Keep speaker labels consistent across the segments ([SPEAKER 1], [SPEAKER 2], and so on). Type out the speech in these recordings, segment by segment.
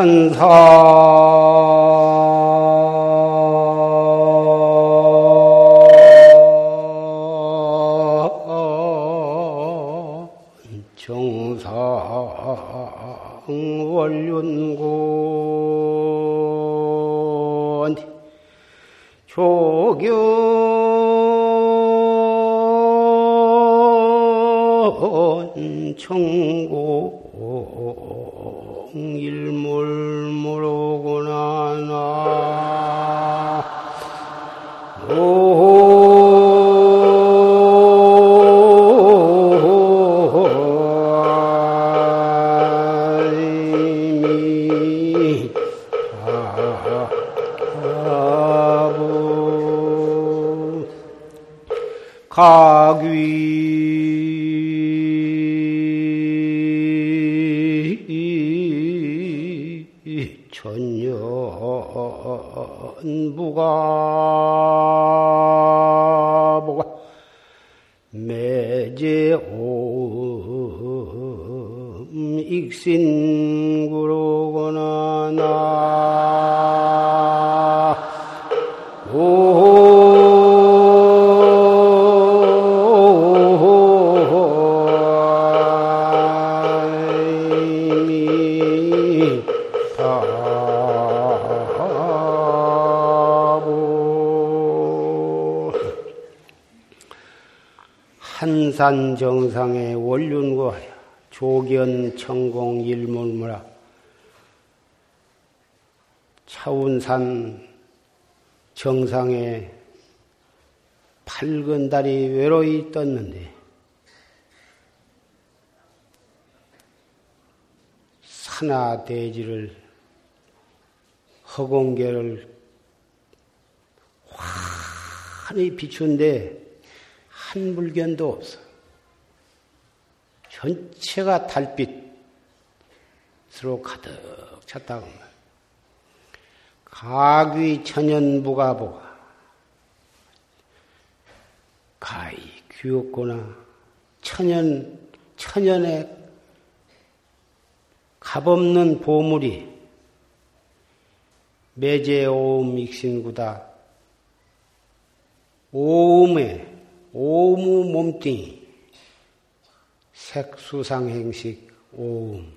[SPEAKER 1] 한사 정상에 밝은 달이 외로이 떴는데 산하 대지를 허공계를 환히 비춘데 한 물견도 없어. 전체가 달빛으로 가득 찼다고 말. 가귀 천연부가 보가 가히 귀엽거나. 천연 천연의 값없는 보물이 매제오음 익신구다. 오음에 오무 몸뚱이. 색수상행식 오음.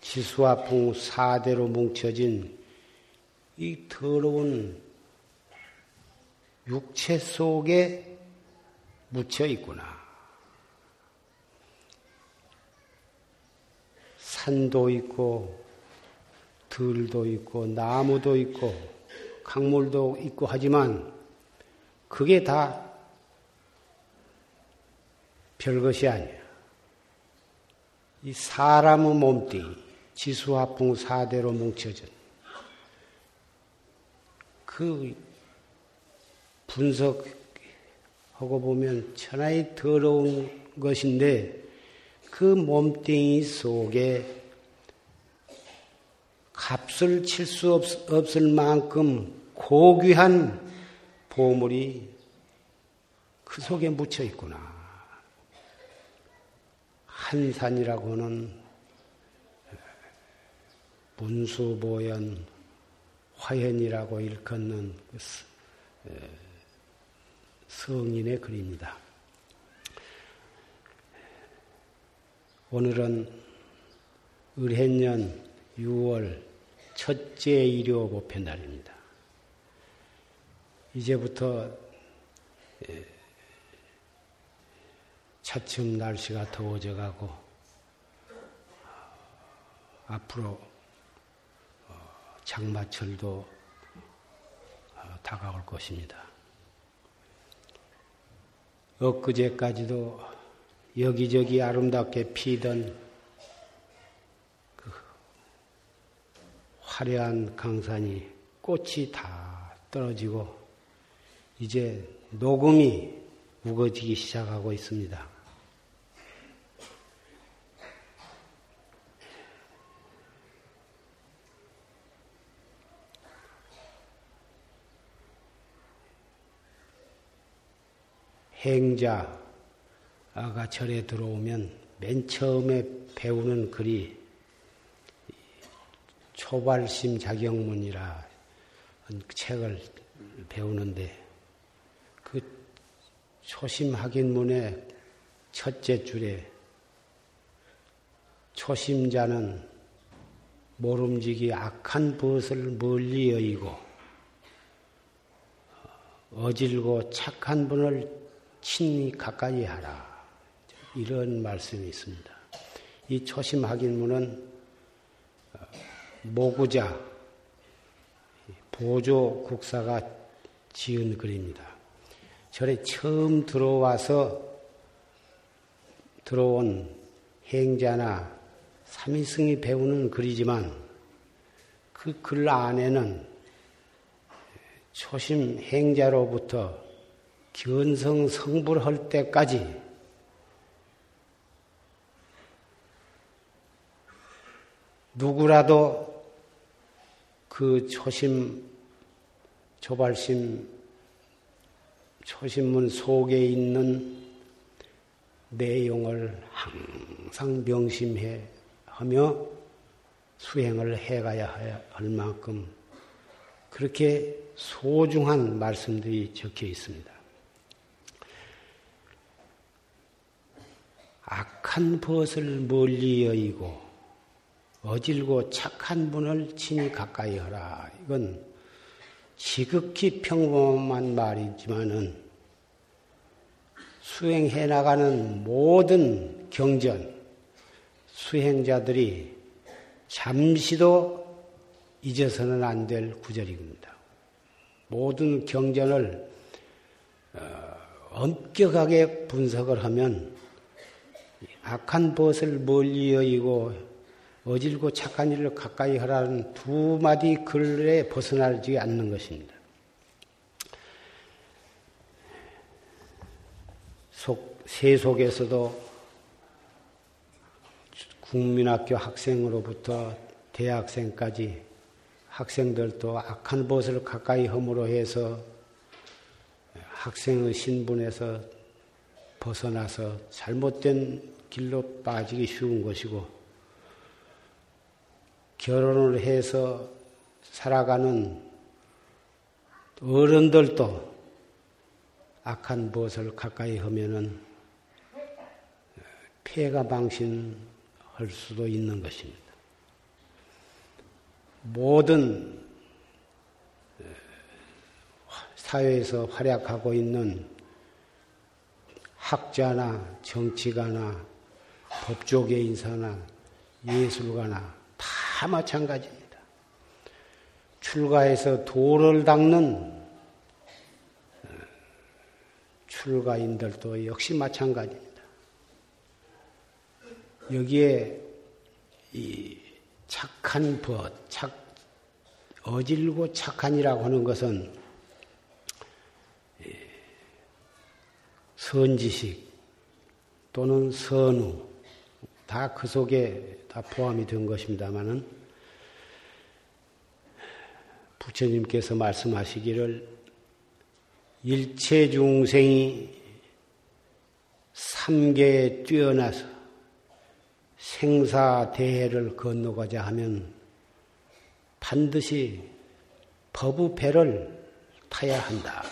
[SPEAKER 1] 지수화풍 사대로 뭉쳐진 이 더러운 육체 속에 묻혀 있구나. 산도 있고, 들도 있고, 나무도 있고, 강물도 있고 하지만, 그게 다 별것이 아니야. 이 사람의 몸뚱이, 지수화풍 사대로 뭉쳐진 그 분석하고 보면 천하의 더러운 것인데 그 몸뚱이 속에 값을 칠 수 없을 만큼 고귀한 보물이 그 속에 묻혀 있구나. 한산이라고는 문수보현 화현이라고 일컫는 그 성인의 글입니다. 오늘은 을해년 6월 첫째 일요 보편 날입니다. 이제부터 차츰 날씨가 더워져 가고 앞으로 어, 장마철도 어, 다가올 것입니다. 엊그제까지도 여기저기 아름답게 피던 그 화려한 강산이 꽃이 다 떨어지고 이제 녹음이 우거지기 시작하고 있습니다. 행자가 절에 들어오면 맨 처음에 배우는 글이 초발심 자경문이라 책을 배우는데 그 초심 확인문의 첫째 줄에 초심자는 모름지기 악한 벗을 멀리 여의고 어질고 착한 분을 친히 가까이 하라. 이런 말씀이 있습니다. 이 초심 확인문은 모구자 보조 국사가 지은 글입니다. 절에 처음 들어와서 들어온 행자나 삼위승이 배우는 글이지만 그 글 안에는 초심 행자로부터 견성 성불할 때까지 누구라도 그 초심, 조발심, 초심문 속에 있는 내용을 항상 명심해 하며 수행을 해가야 할 만큼 그렇게 소중한 말씀들이 적혀 있습니다. 악한 벗을 멀리 여의고 어질고 착한 분을 친히 가까이 하라. 이건 지극히 평범한 말이지만은 수행해 나가는 모든 경전, 수행자들이 잠시도 잊어서는 안 될 구절입니다. 모든 경전을 어, 엄격하게 분석을 하면 악한 벗을 멀리 여의고 어질고 착한 일을 가까이 하라는 두 마디 글에 벗어나지 않는 것입니다. 속, 세속에서도 국민학교 학생으로부터 대학생까지 학생들도 악한 벗을 가까이 함으로 해서 학생의 신분에서 벗어나서 잘못된 길로 빠지기 쉬운 것이고 결혼을 해서 살아가는 어른들도 악한 무엇을 가까이 하면은 폐가 망신할 수도 있는 것입니다. 모든 사회에서 활약하고 있는 학자나 정치가나 법조계 인사나 예술가나 다 마찬가지입니다. 출가해서 도를 닦는 어, 출가인들도 역시 마찬가지입니다. 여기에 이 착한 벗, 착, 어질고 착한이라고 하는 것은 선지식 또는 선우 다 그 속에 다 포함이 된 것입니다만은 부처님께서 말씀하시기를 일체 중생이 삼계에 뛰어나서 생사대해를 건너가자 하면 반드시 법의 배를 타야 한다.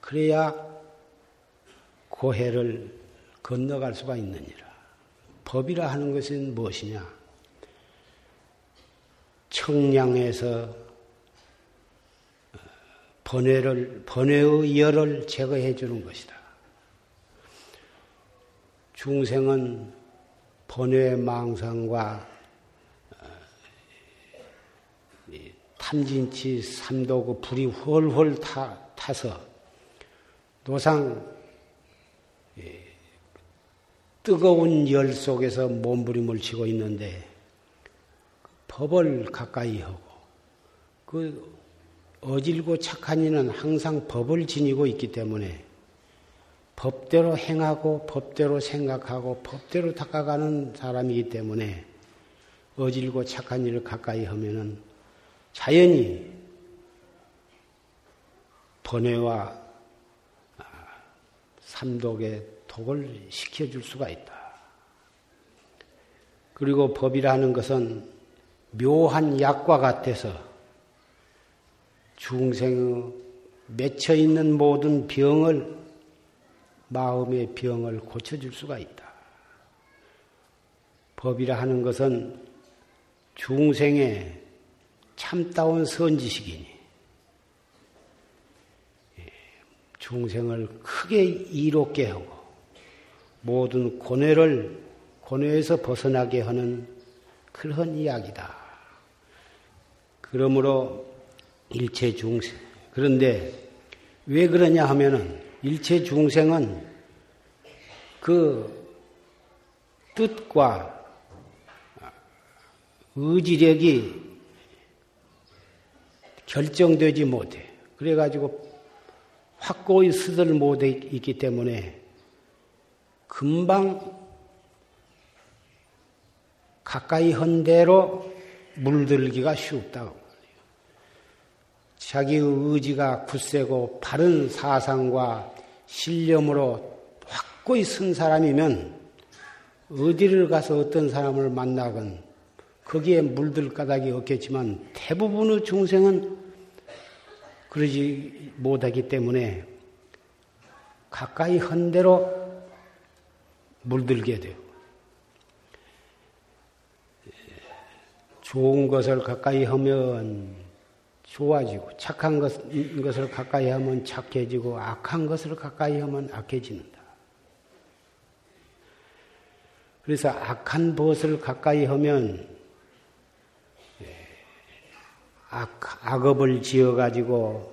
[SPEAKER 1] 그래야 고해를 건너갈 수가 있느니라. 법이라 하는 것은 무엇이냐? 청량에서 번뇌를, 번뇌의 열을 제거해 주는 것이다. 중생은 번뇌의 망상과 어, 탐진치 삼도그 불이 훨훨 타, 타서 노상 뜨거운 열 속에서 몸부림을 치고 있는데 법을 가까이 하고 그 어질고 착한 이는 항상 법을 지니고 있기 때문에 법대로 행하고 법대로 생각하고 법대로 닦아가는 사람이기 때문에 어질고 착한 일을 가까이 하면은 자연히 번뇌와 삼독의 독을 시켜줄 수가 있다. 그리고 법이라는 것은 묘한 약과 같아서 중생의 맺혀 있는 모든 병을 마음의 병을 고쳐줄 수가 있다. 법이라 하는 것은 중생의 참다운 선지식이니 예, 중생을 크게 이롭게 하고 모든 고뇌를 고뇌에서 벗어나게 하는 그런 이야기다. 그러므로 일체 중생 그런데 왜 그러냐 하면은 일체 중생은 그 뜻과 의지력이 결정되지 못해. 그래가지고 확고히 스들 못해 있기 때문에 금방 가까이 한 대로 물들기가 쉽다고. 자기의 의지가 굳세고 바른 사상과 신념으로 확고히 쓴 사람이면 어디를 가서 어떤 사람을 만나건 거기에 물들 까닭이 없겠지만 대부분의 중생은 그러지 못하기 때문에 가까이 한 대로 물들게 돼요. 좋은 것을 가까이 하면 좋아지고 착한 것, 것을 가까이 하면 착해지고 악한 것을 가까이 하면 악해지는다. 그래서 악한 벗을 가까이 하면 악, 악업을 지어가지고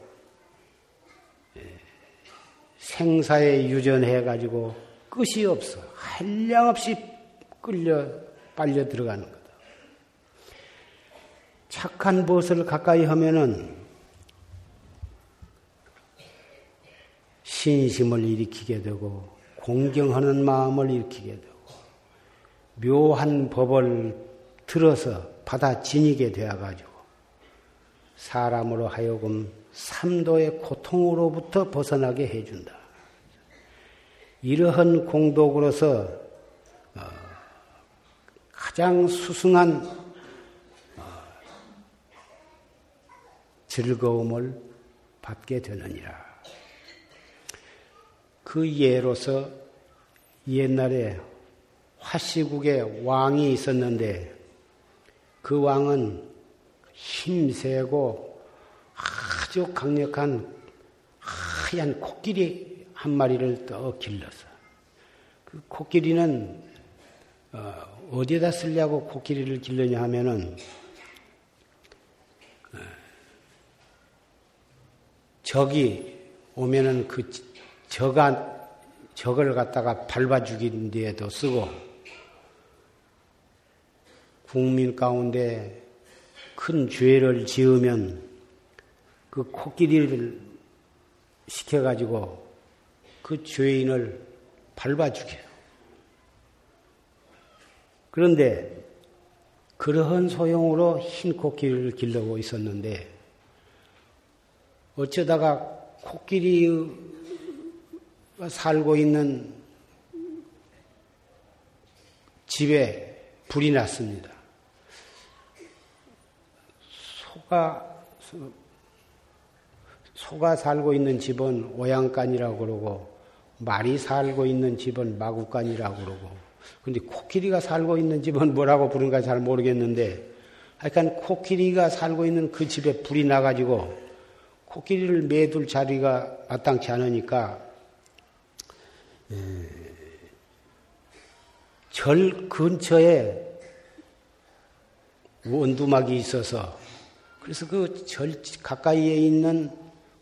[SPEAKER 1] 생사에 유전해가지고 끝이 없어. 한량없이 끌려 빨려 들어가는 거다. 착한 벗을 가까이 하면은 신심을 일으키게 되고 공경하는 마음을 일으키게 되고 묘한 법을 들어서 받아 지니게 되어 가지고 사람으로 하여금 삼도의 고통으로부터 벗어나게 해준다. 이러한 공덕으로서 어, 가장 수승한 어, 즐거움을 받게 되느니라. 그 예로서 옛날에 화시국에 왕이 있었는데 그 왕은 힘세고 아주 강력한 하얀 코끼리 한 마리를 떠 길러서 그 코끼리는 어, 디에다 쓰려고 코끼리를 길르냐 하면은 어, 적이 오면은 그 적아 적을 갖다가 밟아 죽인 데에도 쓰고 국민 가운데 큰 죄를 지으면 그 코끼리를 시켜가지고 그 죄인을 밟아 죽여요. 그런데 그러한 소용으로 흰 코끼리를 길러고 있었는데 어쩌다가 코끼리가 살고 있는 집에 불이 났습니다. 소가 소가 살고 있는 집은 오양간이라고 그러고 말이 살고 있는 집은 마구간이라고 그러고 근데 코끼리가 살고 있는 집은 뭐라고 부르는가 잘 모르겠는데 하여간 코끼리가 살고 있는 그 집에 불이 나가지고 코끼리를 매둘 자리가 마땅치 않으니까 절 근처에 원두막이 있어서 그래서 그 절 가까이에 있는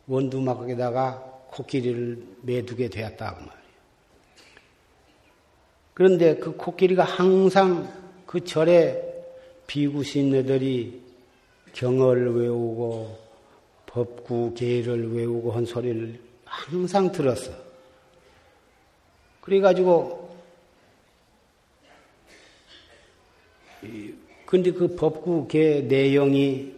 [SPEAKER 1] 원두막에다가 코끼리를 매두게 되었다 그 말이에요. 그런데 그 코끼리가 항상 그 절에 비구신네들이 경을 외우고 법구 계를 외우고 한 소리를 항상 들었어. 그래가지고 근데 그 법구 계 내용이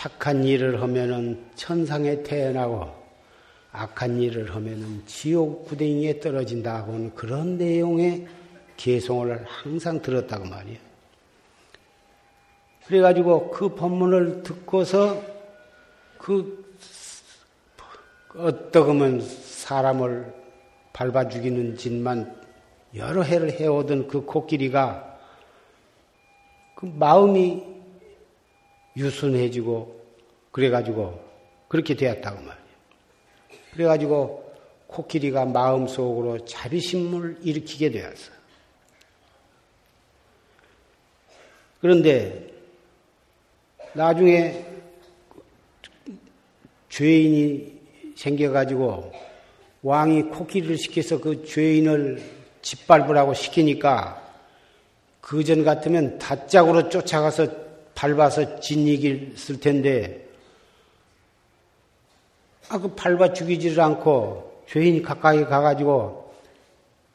[SPEAKER 1] 착한 일을 하면은 천상에 태어나고 악한 일을 하면은 지옥 구덩이에 떨어진다 고는 그런 내용의 개송을 항상 들었다고 말이에요. 그래가지고 그 법문을 듣고서 그 어떠하면 사람을 밟아 죽이는 짓만 여러 해를 해오던 그 코끼리가 그 마음이 유순해지고 그래가지고 그렇게 되었다고 말이에요. 그래가지고 코끼리가 마음속으로 자비심을 일으키게 되었어요. 그런데 나중에 죄인이 생겨가지고 왕이 코끼리를 시켜서 그 죄인을 짓밟으라고 시키니까 그 전 같으면 다짝으로 쫓아가서 밟아서 진이길 텐데 아, 그 밟아 죽이지를 않고 죄인이 가까이 가가지고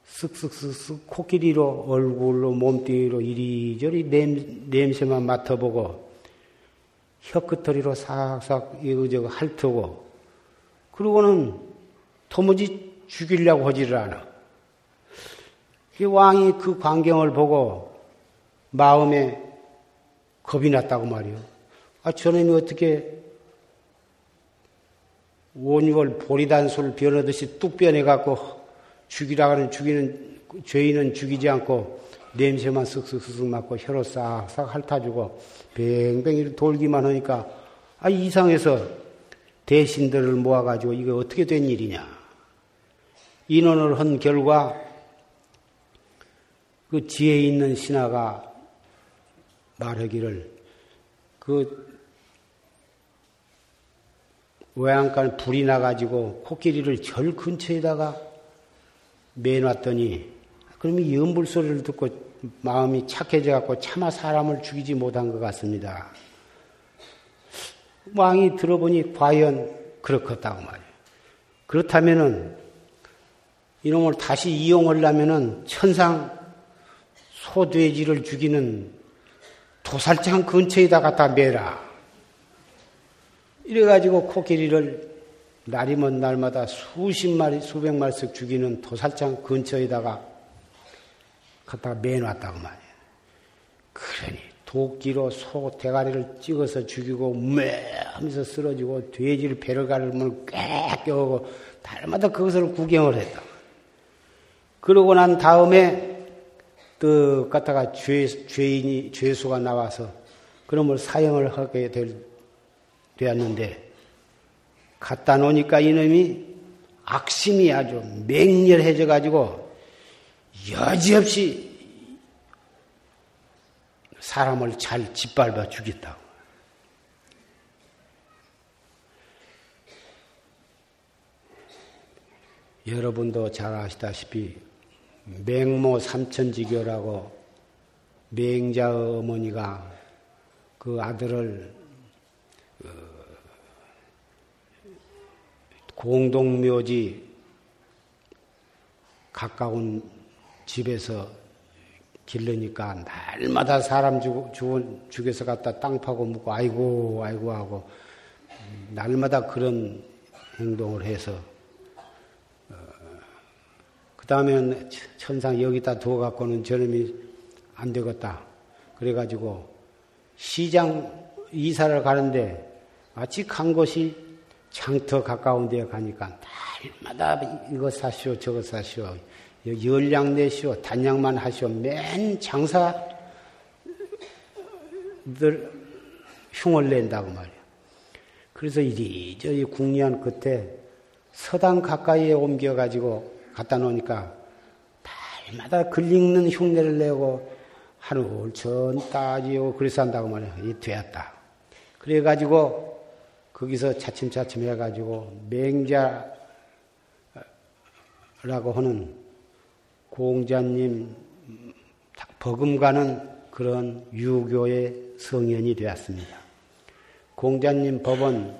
[SPEAKER 1] 쓱쓱쓱쓱 코끼리로 얼굴로 몸뚱이로 이리저리 냄, 냄새만 맡아보고 혀끝터리로 싹싹 이거저거 핥고 그러고는 도무지 죽이려고 하지를 않아. 그 왕이 그 광경을 보고 마음에 겁이 났다고 말이요. 아, 저놈이 어떻게 원유월 보리단술 변하듯이 뚝 변해갖고 죽이라 하는 죽이는, 죄인은 죽이지 않고 냄새만 쓱쓱쓱쓱 맡고 혀로 싹싹 핥아주고 뱅뱅 돌기만 하니까 아, 이상해서 대신들을 모아가지고 이게 어떻게 된 일이냐. 인원을 한 결과 그 지혜 있는 신하가 말하기를 그 외양간 불이 나가지고 코끼리를 절 근처에다가 매놨더니 그러면 연불 소리를 듣고 마음이 착해져 갖고 차마 사람을 죽이지 못한 것 같습니다. 왕이 들어보니 과연 그렇겠다고 말이에요. 그렇다면은 이놈을 다시 이용하려면은 천상 소돼지를 죽이는 도살장 근처에다 갖다 매라. 이래가지고 코끼리를 날이면 날마다 수십 마리, 수백 마리씩 죽이는 도살장 근처에다가 갖다가 매놨다고 말이에요. 그러니 도끼로 소 대가리를 찍어서 죽이고 매 하면서 쓰러지고 돼지를 배를 가르면 꽤 껴고 날마다 그것을 구경을 했다. 그러고 난 다음에 또 갖다가 죄, 죄인이 죄수가 나와서 그놈을 사형을 하게 될 되었는데 갖다 놓으니까 이놈이 악심이 아주 맹렬해져 가지고 여지없이 사람을 잘 짓밟아 죽였다고. 여러분도 잘 아시다시피 맹모 삼천지교라고 맹자 어머니가 그 아들을 공동묘지 가까운 집에서 길르니까 날마다 사람 죽, 죽, 죽여서 갖다 땅 파고 묻고 아이고 아이고 하고 날마다 그런 행동을 해서 어, 그 다음에 천상 여기다 두어 갖고는 저놈이 안 되겠다. 그래가지고 시장 이사를 가는데 마치 간 곳이 장터 가까운 데 가니까 날마다 이거 사시오 저거 사시오 열량 내시오 단양만 하시오 맨 장사들 흉을 낸다고 말이야. 그래서 이리저리 궁리한 끝에 서당 가까이에 옮겨가지고 갖다 놓으니까 날마다 글리는 흉내를 내고 하루 전 따지고 그래서 한다고 말이야. 이 되었다. 그래가지고 거기서 차츰차츰 해가지고 맹자라고 하는 공자님 버금가는 그런 유교의 성현이 되었습니다. 공자님 법은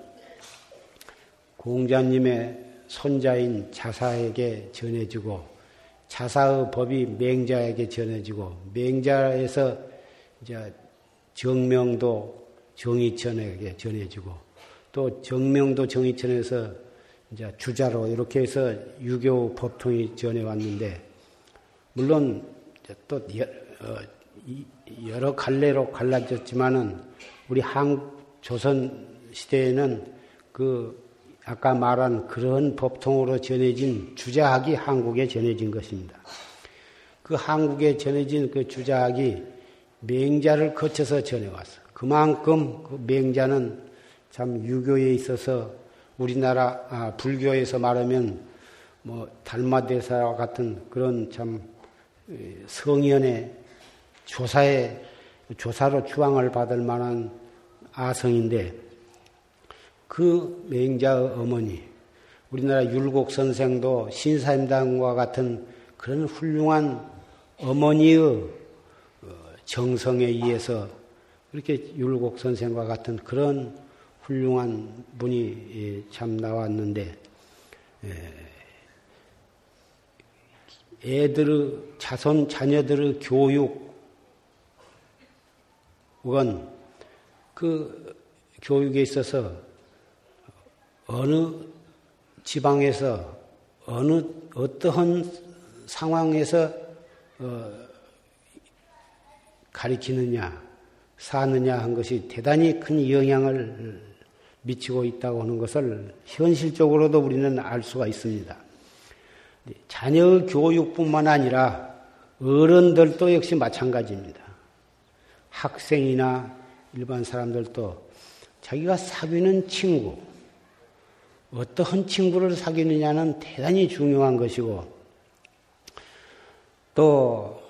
[SPEAKER 1] 공자님의 손자인 자사에게 전해지고 자사의 법이 맹자에게 전해지고 맹자에서 이제 정명도 정의천에게 전해지고 또 정명도 정의천에서 이제 주자로 이렇게 해서 유교 법통이 전해왔는데 물론 또 어, 여러 갈래로 갈라졌지만은 우리 한국 조선 시대에는 그 아까 말한 그런 법통으로 전해진 주자학이 한국에 전해진 것입니다. 그 한국에 전해진 그 주자학이 맹자를 거쳐서 전해왔어. 그만큼 그 맹자는 참 유교에 있어서 우리나라 아, 불교에서 말하면 뭐 달마대사와 같은 그런 참 성현의 조사에 조사로 추앙을 받을 만한 아성인데 그 맹자의 어머니 우리나라 율곡 선생도 신사임당과 같은 그런 훌륭한 어머니의 어, 정성에 의해서 그렇게 율곡 선생과 같은 그런 훌륭한 분이 예, 참 나왔는데 애들의 자손 자녀들의 교육은 그 교육에 있어서 어느 지방에서 어느 어떠한 상황에서 어, 가리키느냐 사느냐 한 것이 대단히 큰 영향을 미치고 있다고 하는 것을 현실적으로도 우리는 알 수가 있습니다. 자녀의 교육뿐만 아니라 어른들도 역시 마찬가지입니다. 학생이나 일반 사람들도 자기가 사귀는 친구, 어떠한 친구를 사귀느냐는 대단히 중요한 것이고, 또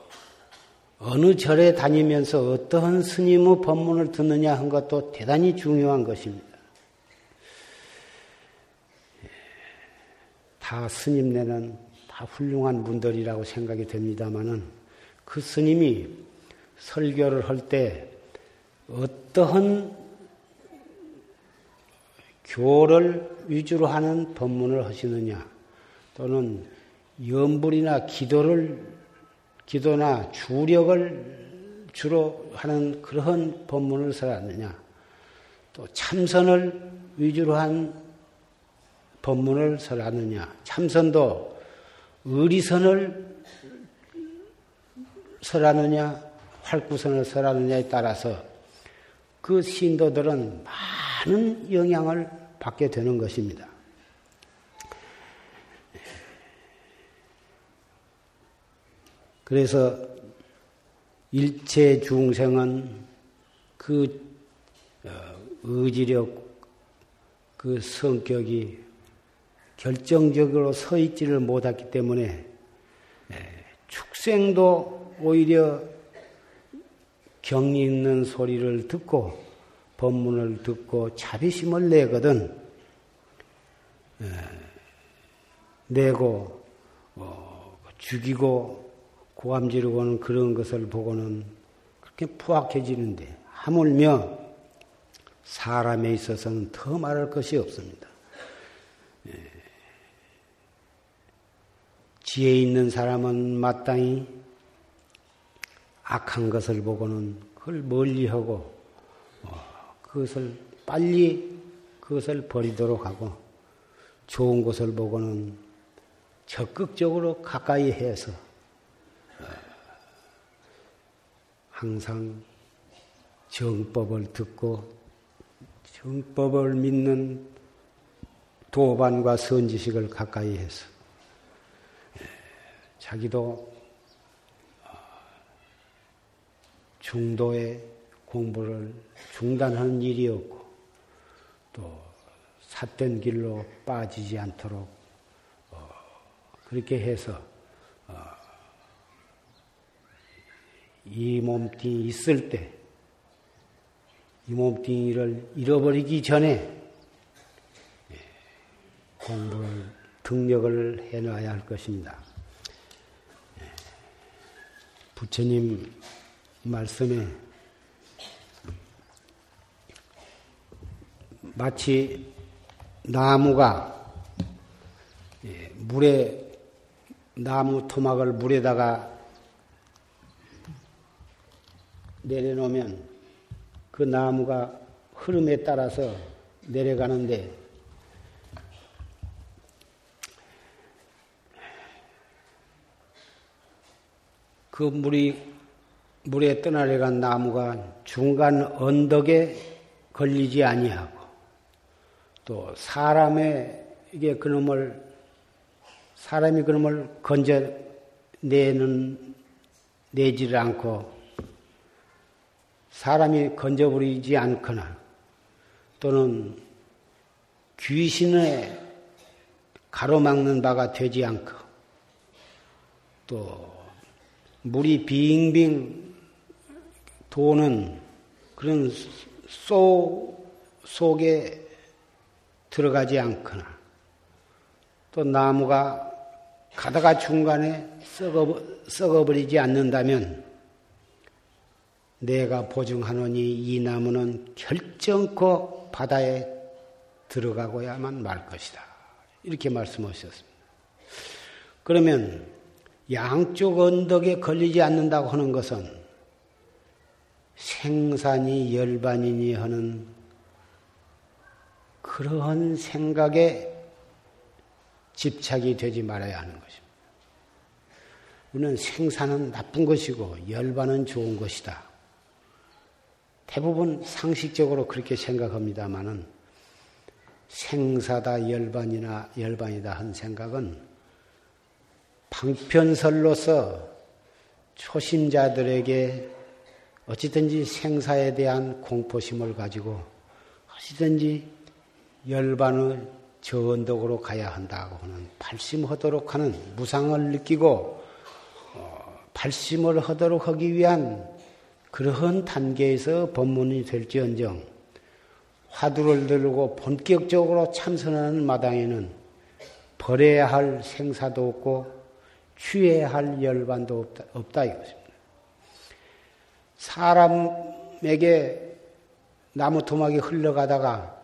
[SPEAKER 1] 어느 절에 다니면서 어떠한 스님의 법문을 듣느냐 한 것도 대단히 중요한 것입니다. 다 스님네는 다 훌륭한 분들이라고 생각이 됩니다만은 그 스님이 설교를 할 때 어떠한 교를 위주로 하는 법문을 하시느냐 또는 염불이나 기도를 기도나 주력을 주로 하는 그러한 법문을 설하느냐 또 참선을 위주로 한 법문을 설하느냐, 참선도 의리선을 설하느냐, 활구선을 설하느냐에 따라서 그 신도들은 많은 영향을 받게 되는 것입니다. 그래서 일체 중생은 그 어, 의지력, 그 성격이 결정적으로 서 있지를 못했기 때문에 예, 축생도 오히려 경리 있는 소리를 듣고 법문을 듣고 자비심을 내거든 예, 내고 어, 죽이고 고함 지르고는 그런 것을 보고는 그렇게 부악해지는데 하물며 사람에 있어서는 더 말할 것이 없습니다. 지혜 있는 사람은 마땅히 악한 것을 보고는 그걸 멀리하고 어, 그것을 빨리 그것을 버리도록 하고 좋은 것을 보고는 적극적으로 가까이 해서 어, 항상 정법을 듣고 정법을 믿는 도반과 선지식을 가까이 해서 자기도 어, 중도의 공부를 중단하는 일이었고 또 삿된 길로 빠지지 않도록 어, 그렇게 해서 어, 이 몸뚱이 있을 때 이 몸뚱이를 잃어버리기 전에 예, 공부를 등력을 해놔야 할 것입니다. 부처님 말씀에 마치 나무가 예, 물에 나무 토막을 물에다가 내려놓으면 그 나무가 흐름에 따라서 내려가는데 그 물이 물에 떠나려간 나무가 중간 언덕에 걸리지 아니하고 또 사람의 그놈을 사람이 그놈을 건져 내는 내지를 않고 사람이 건져버리지 않거나 또는 귀신의 가로막는 바가 되지 않고 또 물이 빙빙 도는 그런 소 속에 들어가지 않거나 또 나무가 가다가 중간에 썩어, 썩어버리지 않는다면 내가 보증하노니 이 나무는 결정코 바다에 들어가고야만 말 것이다. 이렇게 말씀하셨습니다. 그러면 양쪽 언덕에 걸리지 않는다고 하는 것은 생산이 열반이니 하는 그러한 생각에 집착이 되지 말아야 하는 것입니다. 우리는 생산은 나쁜 것이고 열반은 좋은 것이다. 대부분 상식적으로 그렇게 생각합니다만은 생사다 열반이나 열반이다 한 생각은 방편설로서 초심자들에게 어찌든지 생사에 대한 공포심을 가지고 어찌든지 열반의 저언덕으로 가야 한다고 하는 발심하도록 하는 무상을 느끼고 어, 발심을 하도록 하기 위한 그러한 단계에서 법문이 될지언정 화두를 들고 본격적으로 참선하는 마당에는 버려야 할 생사도 없고 취해야 할 열반도 없다, 없다 이것입니다. 사람에게 나무 토막이 흘러가다가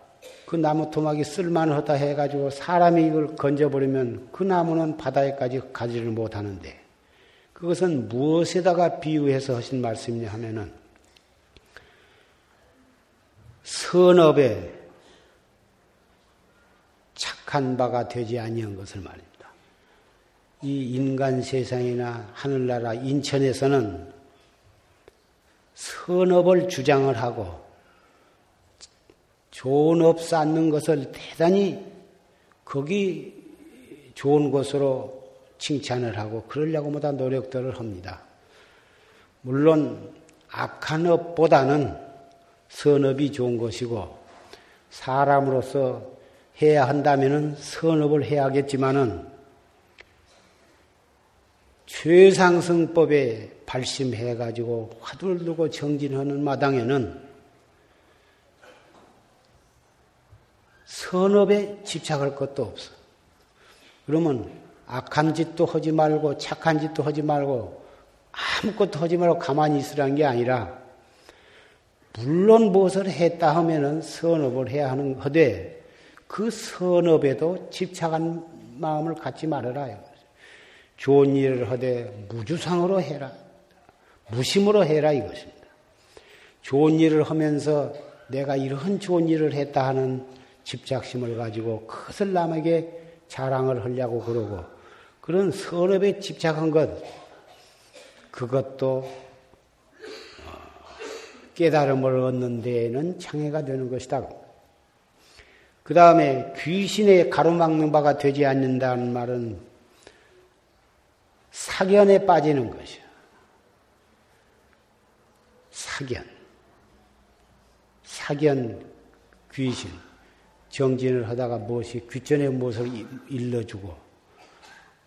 [SPEAKER 1] 그 나무 토막이 쓸만하다 해가지고 사람이 이걸 건져버리면 그 나무는 바다에까지 가지를 못하는데 그것은 무엇에다가 비유해서 하신 말씀이냐 하면은 선업에 착한 바가 되지 아니한 것을 말입니다. 이 인간 세상이나 하늘나라 인천에서는 선업을 주장을 하고 좋은 업 쌓는 것을 대단히 거기 좋은 곳으로 칭찬을 하고 그러려고 보다 노력들을 합니다. 물론 악한 업보다는 선업이 좋은 것이고 사람으로서 해야 한다면 선업을 해야겠지만은 최상승법에 발심해 가지고 화두를 두고 정진하는 마당에는 선업에 집착할 것도 없어. 그러면 악한 짓도 하지 말고 착한 짓도 하지 말고 아무것도 하지 말고 가만히 있으라는 게 아니라 물론 무엇을 했다 하면은 선업을 해야 하는 허되 그 선업에도 집착한 마음을 갖지 말아라. 좋은 일을 하되 무주상으로 해라. 무심으로 해라 이것입니다. 좋은 일을 하면서 내가 이런 좋은 일을 했다 하는 집착심을 가지고 그것을 남에게 자랑을 하려고 그러고 그런 선업에 집착한 것, 그것도 어, 깨달음을 얻는 데에는 장애가 되는 것이다. 그 다음에 귀신의 가로막는 바가 되지 않는다는 말은 사견에 빠지는 것이야. 사견. 사견 귀신. 정진을 하다가 무엇이 귀전에 무엇을 일러주고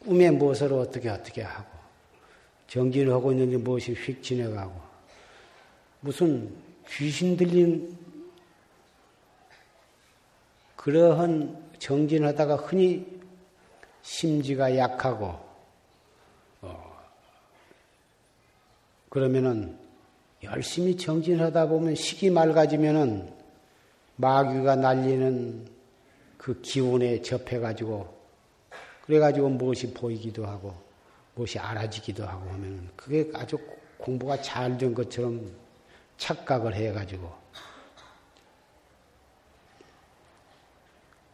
[SPEAKER 1] 꿈에 무엇을 어떻게 어떻게 하고 정진을 하고 있는데 무엇이 휙 지나가고 무슨 귀신 들린 그러한 정진하다가 흔히 심지가 약하고 어, 그러면은 열심히 정진하다 보면 식이 맑아지면은 마귀가 날리는 그 기운에 접해가지고 그래가지고 무엇이 보이기도 하고 무엇이 알아지기도 하고 하면 그게 아주 공부가 잘 된 것처럼 착각을 해가지고.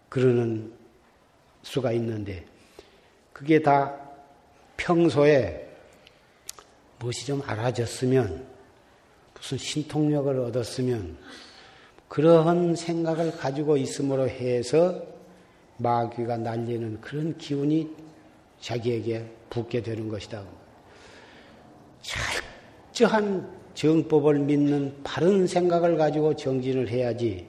[SPEAKER 1] 그러는 수가 있는데 그게 다 평소에 무엇이 좀 알아졌으면 무슨 신통력을 얻었으면 그러한 생각을 가지고 있음으로 해서 마귀가 날리는 그런 기운이 자기에게 붙게 되는 것이다. 철저한 정법을 믿는 바른 생각을 가지고 정진을 해야지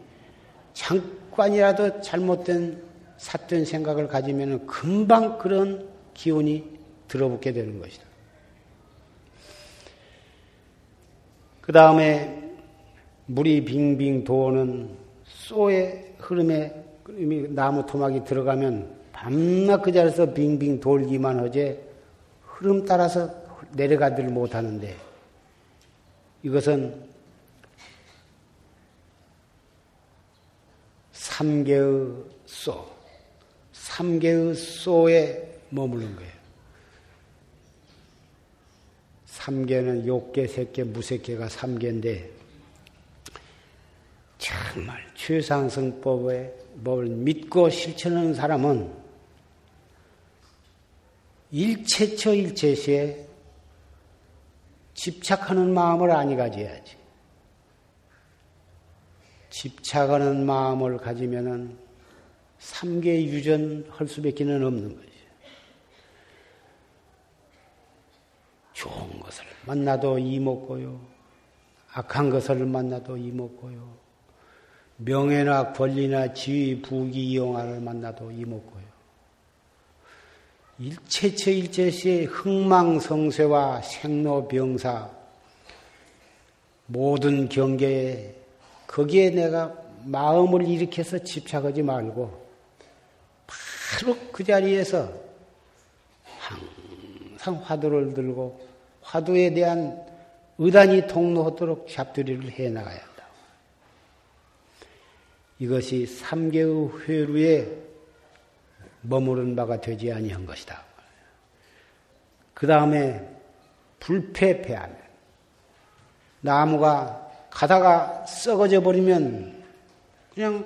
[SPEAKER 1] 잠깐이라도 잘못된 삿된 생각을 가지면 금방 그런 기운이 들어붙게 되는 것이다. 그 다음에 물이 빙빙 도는 쏘의 흐름에 나무 토막이 들어가면 밤낮 그 자리에서 빙빙 돌기만 하지 흐름 따라서 내려가들 못하는데 이것은 삼계의 쏘, 삼계의 쏘에 머무른 거예요. 삼계는 욕계, 색계, 무색계가 삼계인데 정말 최상승법의 법을 믿고 실천하는 사람은 일체처 일체시에 집착하는 마음을 아니 가져야지. 집착하는 마음을 가지면은 삼계 유전할 수밖에 는 없는 거지. 좋은 것을 만나도 이먹고요. 악한 것을 만나도 이먹고요. 명예나 권리나 지위, 부귀, 영화를 만나도 이먹고요. 일체체 일체시의 흥망성쇠와 생로병사 모든 경계에 거기에 내가 마음을 일으켜서 집착하지 말고 바로 그 자리에서 항상 화두를 들고 화두에 대한 의단이 통로하도록 잡두리를 해 나가야 한다. 이것이 삼계의 회루에 머무른 바가 되지 아니한 것이다. 그 다음에 불패패하면 나무가 가다가 썩어져 버리면 그냥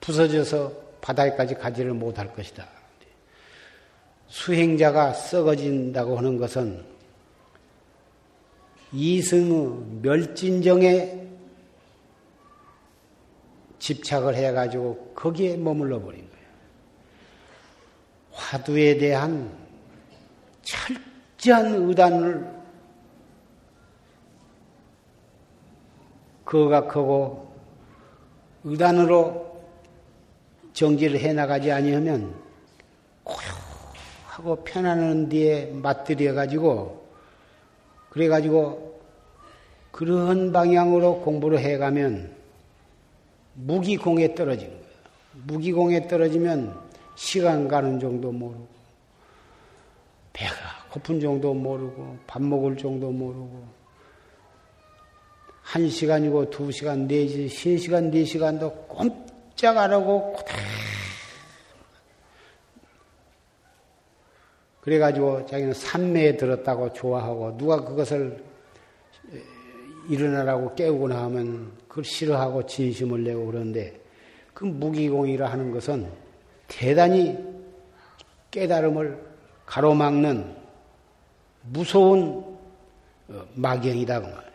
[SPEAKER 1] 부서져서 바다에까지 가지를 못할 것이다. 수행자가 썩어진다고 하는 것은 이승의 멸진정에 집착을 해가지고 거기에 머물러 버린 거예요. 화두에 대한 철저한 의단을 거각하고 의단으로 정지를 해 나가지 아니하면 고요하고 편안한 뒤에 맞들여 가지고 그래 가지고 그러한 방향으로 공부를 해 가면 무기공에 떨어지는 거예요. 무기공에 떨어지면 시간 가는 정도 모르고, 배가 고픈 정도 모르고, 밥 먹을 정도 모르고, 한 시간이고 두 시간, 네 시, 간 시간, 네 시간도 꼼짝 안 하고, 그래가지고 자기는 산매에 들었다고 좋아하고, 누가 그것을 일어나라고 깨우고 나면 그걸 싫어하고 진심을 내고 그러는데, 그 무기공이라 하는 것은 대단히 깨달음을 가로막는 무서운 어, 막경이다 그 말이에요.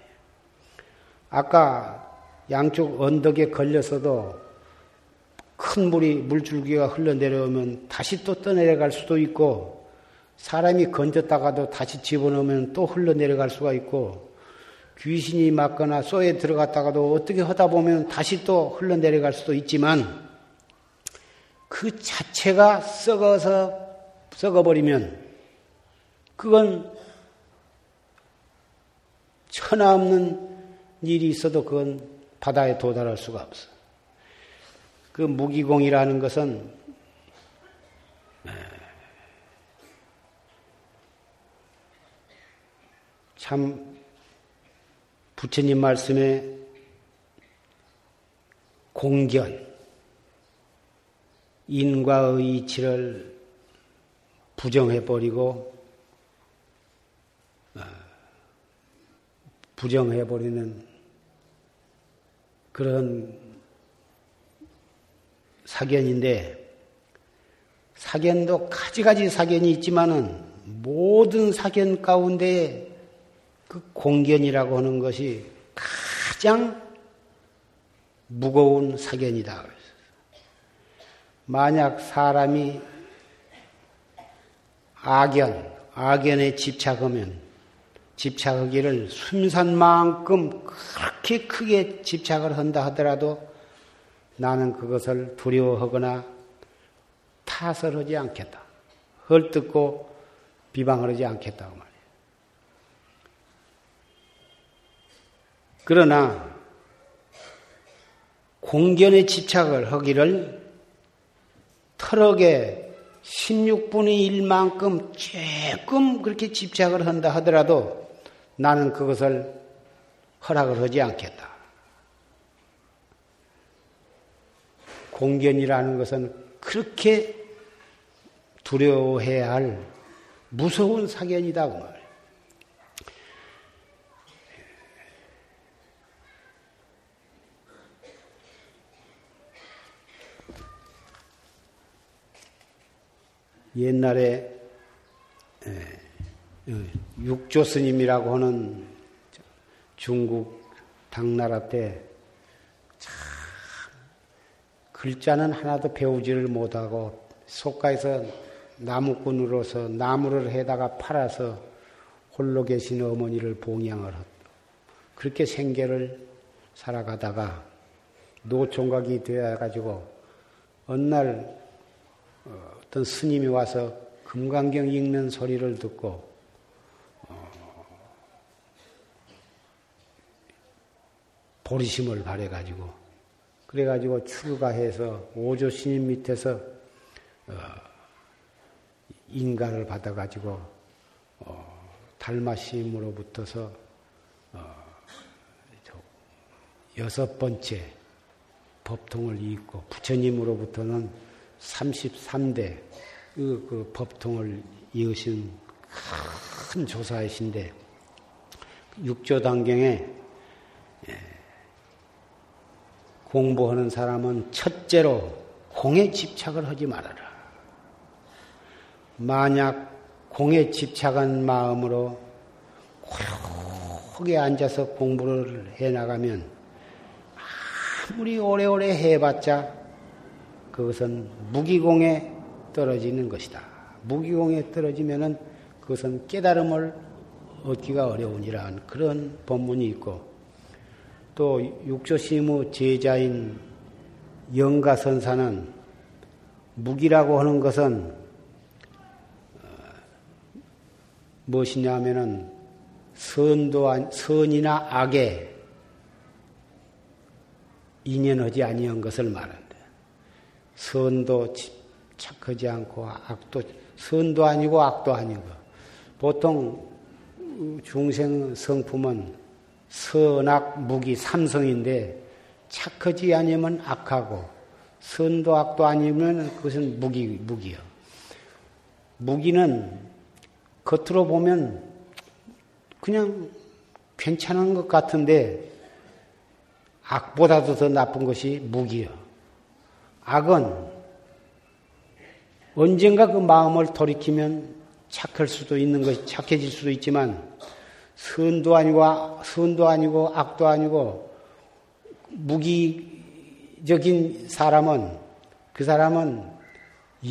[SPEAKER 1] 아까 양쪽 언덕에 걸려서도 큰 물이 물줄기가 흘러내려오면 다시 또 떠내려갈 수도 있고 사람이 건졌다가도 다시 집어넣으면 또 흘러내려갈 수가 있고 귀신이 맞거나 쏘에 들어갔다가도 어떻게 하다 보면 다시 또 흘러내려갈 수도 있지만 그 자체가 썩어서 썩어버리면 그건 천하 없는 일이 있어도 그건 바다에 도달할 수가 없어. 그 무기공이라는 것은 참 부처님 말씀에 공견, 인과의 이치를 부정해버리고 어, 부정해버리는 그런 사견인데 사견도 가지가지 사견이 있지만은 모든 사견 가운데 그 공견이라고 하는 것이 가장 무거운 사견이다. 만약 사람이 악견, 악견에 집착하면 집착하기를 순산만큼 그렇게 크게 집착을 한다 하더라도 나는 그것을 두려워하거나 탓을 하지 않겠다. 헐뜯고 비방을 하지 않겠다고 말이에 그러나 공견에 집착을 하기를 털럭에 16분의 1만큼 조금 그렇게 집착을 한다 하더라도 나는 그것을 허락을 하지 않겠다. 공견이라는 것은 그렇게 두려워해야 할 무서운 사견이다. 그 말. 옛날에 육조 스님이라고 하는 중국 당나라 때 글자는 하나도 배우지를 못하고 속가에서 나무꾼으로서 나무를 해다가 팔아서 홀로 계신 어머니를 봉양을 하고 그렇게 생계를 살아가다가 노총각이 되어 가지고 어느 날 어, 어떤 스님이 와서 금강경 읽는 소리를 듣고 어, 보리심을 발해가지고 그래가지고 출가해서 오조 스님 밑에서 어, 인간을 받아가지고 어, 달마심으로부터서 어, 여섯 번째 법통을 잇고 부처님으로부터는 33대 그, 그 법통을 이으신 큰 조사이신데 육조단경에 예, 공부하는 사람은 첫째로 공에 집착을 하지 말아라. 만약 공에 집착한 마음으로 고요하게 앉아서 공부를 해 나가면 아무리 오래오래 해봤자 그것은 무기공에 떨어지는 것이다. 무기공에 떨어지면은 그것은 깨달음을 얻기가 어려우니라 그런 법문이 있고 또 육조심의 제자인 영가선사는 무기라고 하는 것은 어, 무엇이냐 하면은 선도 선이나 악에 인연하지 아니한 것을 말한다. 선도 착하지 않고 악도 선도 아니고 악도 아니고 보통 중생 성품은 선악 무기 삼성인데 착하지 아니면 악하고 선도 악도 아니면 그것은 무기 무기요. 무기는 겉으로 보면 그냥 괜찮은 것 같은데 악보다도 더 나쁜 것이 무기요. 악은 언젠가 그 마음을 돌이키면 착할 수도 있는 것이 착해질 수도 있지만 선도 아니고 선도 아니고 악도 아니고 무기적인 사람은 그 사람은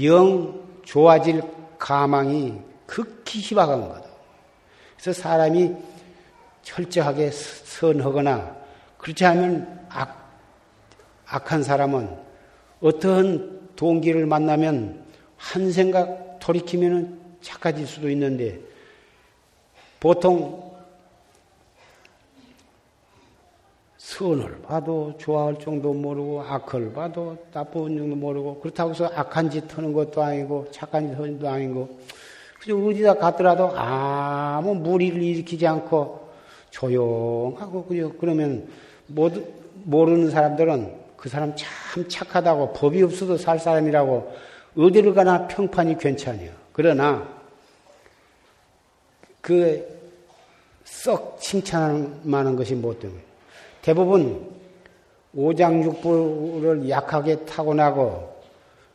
[SPEAKER 1] 영 좋아질 가망이 극히 희박한 거다. 그래서 사람이 철저하게 선하거나 그렇지 않으면 악, 악한 사람은 어떠한 동기를 만나면 한 생각 돌이키면 착해질 수도 있는데 보통 선을 봐도 좋아할 정도 모르고 악을 봐도 나쁜 정도 모르고 그렇다고 해서 악한 짓 하는 것도 아니고 착한 짓 하는 것도 아니고 그냥 어디다 갔더라도 아무 무리를 일으키지 않고 조용하고 그냥 그러면 모르는 사람들은 그 사람 참 착하다고 법이 없어도 살 사람이라고 어디를 가나 평판이 괜찮아요. 그러나 그 썩 칭찬하는 것이 못 되는 거예요. 대부분 오장육부를 약하게 타고나고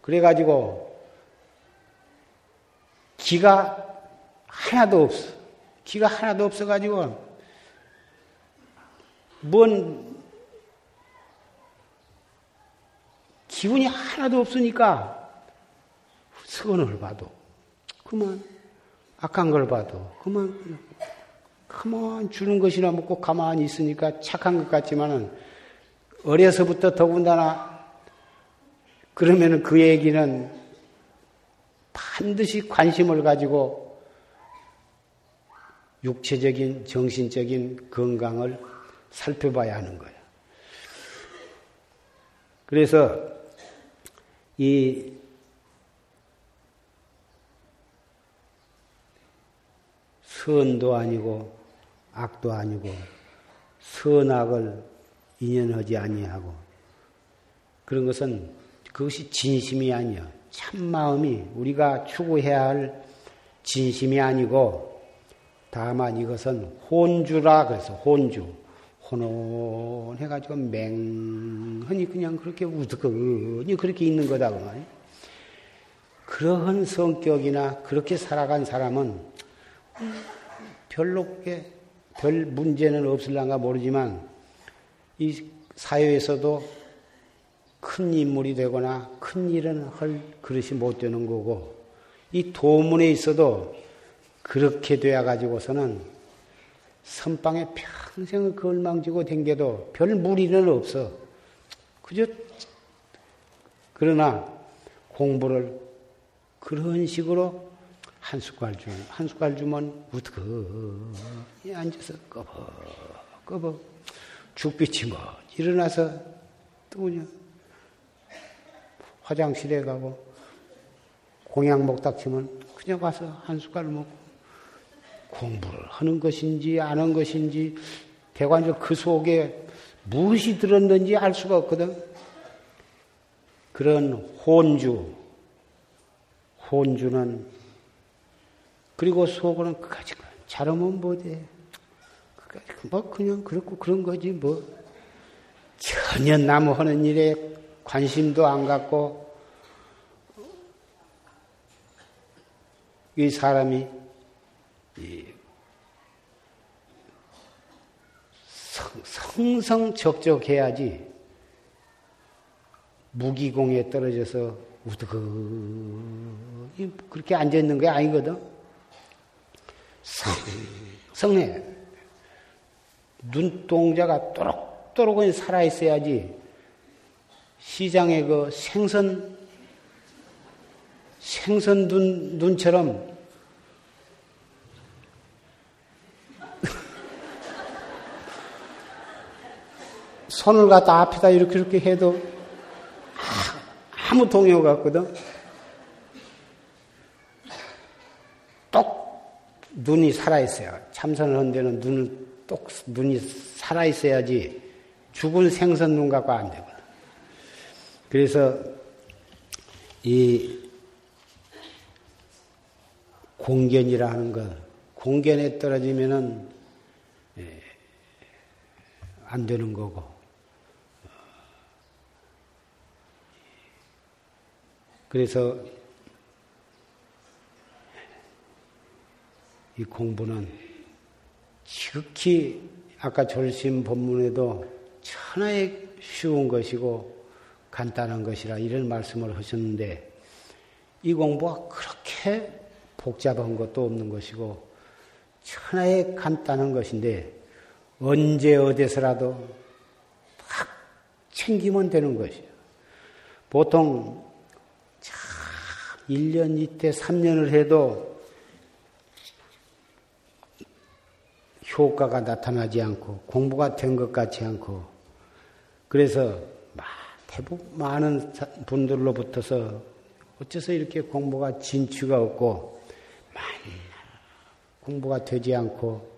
[SPEAKER 1] 그래가지고 기가 하나도 없어. 기가 하나도 없어가지고, 뭔, 기운이 하나도 없으니까, 선을 봐도, 그만, 악한 걸 봐도, 그만, 그만 주는 것이나 먹고 가만히 있으니까 착한 것 같지만은, 어려서부터 더군다나, 그러면은 그 얘기는 반드시 관심을 가지고 육체적인, 정신적인 건강을 살펴봐야 하는 거예요. 그래서 이 선도 아니고 악도 아니고 선악을 인연하지 아니하고 그런 것은 그것이 진심이 아니야. 참 마음이 우리가 추구해야 할 진심이 아니고 다만 이것은 혼주라 그래서 혼주 혼혼해가지고 맹하니 그냥 그렇게 우드거니 그렇게 있는 거다 그 말이야. 그러한 성격이나 그렇게 살아간 사람은 별로 별 문제는 없을란가 모르지만 이 사회에서도 큰 인물이 되거나 큰 일은 할 그릇이 못 되는 거고 이 도문에 있어도 그렇게 되어 가지고서는 선방에 평생을 걸망지고 댕겨도 별 무리는 없어. 그저 그러나 공부를 그런 식으로 한 숟갈 주, 한 숟갈 주면 우드거 앉아서 꺼버, 꺼버, 죽빛이 뭐 일어나서 또 그냥 화장실에 가고 공약 먹다 치면 그냥 가서 한 숟갈 먹고 공부를 하는 것인지 안 한 것인지 대관적 그 속에 무엇이 들었는지 알 수가 없거든. 그런 혼주, 혼주는 그리고 속으로는 그까지 잘하면 뭐돼. 그까지 뭐 그냥 그렇고 그런 거지 뭐 전혀 나무 하는 일에 관심도 안 갖고 이 사람이 성성적적해야지 무기공에 떨어져서 우드그 그렇게 앉아 있는 게 아니거든. 성, 성해 눈동자가 또록또록 살아 있어야지 시장에 그 생선, 생선 눈, 눈처럼 손을 갖다 앞에다 이렇게 이렇게 해도 아무 동요가 없거든. 똑 눈이 살아있어요. 참선을 한 데는 눈을 똑 눈이 살아있어야지 죽은 생선 눈 갖고 안 되거든. 그래서 이 공견이라 하는 것, 공견에 떨어지면은 예, 안 되는 거고. 그래서 이 공부는 지극히 아까 졸심 법문에도 천하에 쉬운 것이고 간단한 것이라 이런 말씀을 하셨는데 이 공부가 그렇게 복잡한 것도 없는 것이고 천하에 간단한 것인데 언제 어디서라도 딱 챙기면 되는 것이에요. 보통 참 1년 이때 3년을 해도 효과가 나타나지 않고 공부가 된 것 같지 않고 그래서 대부분 많은 분들로부터서 어째서 이렇게 공부가 진취가 없고 공부가 되지 않고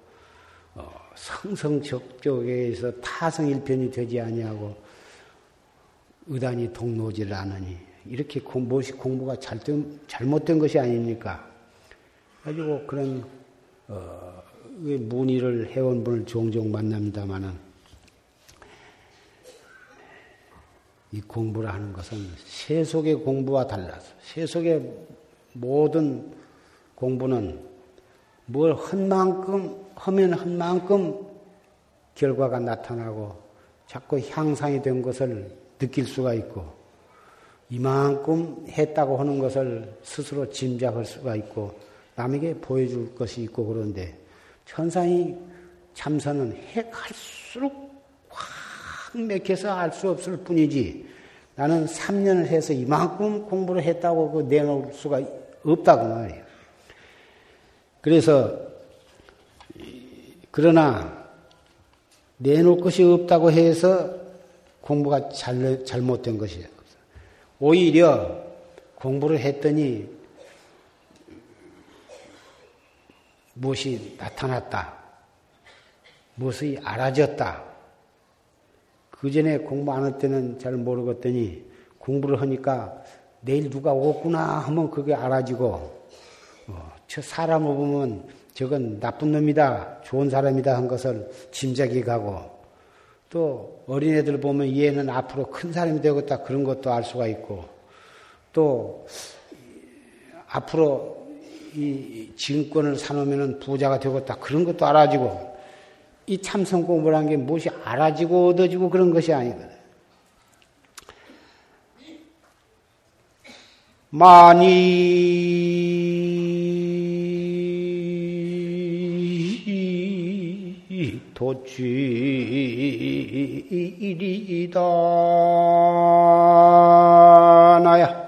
[SPEAKER 1] 어, 성성적적에서 타성일편이 되지 아니하고 의단이 동로지를 않으니 이렇게 무엇이 공부가 잘된, 잘못된 것이 아닙니까? 가지고 그런 어, 문의를 해온 분을 종종 만납니다마는 이 공부를 하는 것은 세속의 공부와 달라서 세속의 모든 공부는 뭘 한 만큼 하면 한 만큼 결과가 나타나고 자꾸 향상이 된 것을 느낄 수가 있고 이만큼 했다고 하는 것을 스스로 짐작할 수가 있고 남에게 보여줄 것이 있고 그런데 천상이 참선은 해 갈수록 확 맥혀서 알 수 없을 뿐이지 나는 3년을 해서 이만큼 공부를 했다고 그 내놓을 수가 없다고 말이에요. 그래서 그러나 내놓을 것이 없다고 해서 공부가 잘, 잘못된 것이에요. 오히려 공부를 했더니 무엇이 나타났다. 무엇이 알아졌다. 그 전에 공부 안 할 때는 잘 모르겠더니 공부를 하니까 내일 누가 오구나 하면 그게 알아지고 어, 저 사람을 보면 저건 나쁜 놈이다, 좋은 사람이다 한 것을 짐작이 가고 또 어린애들 보면 얘는 앞으로 큰 사람이 되겠다 그런 것도 알 수가 있고 또 앞으로 이 증권을 사놓으면 부자가 되겠다 그런 것도 알아지고 이 참선 공부라는 게 무엇이 알아지고 얻어지고 그런 것이 아니거든. 많이 도취이리다. 나야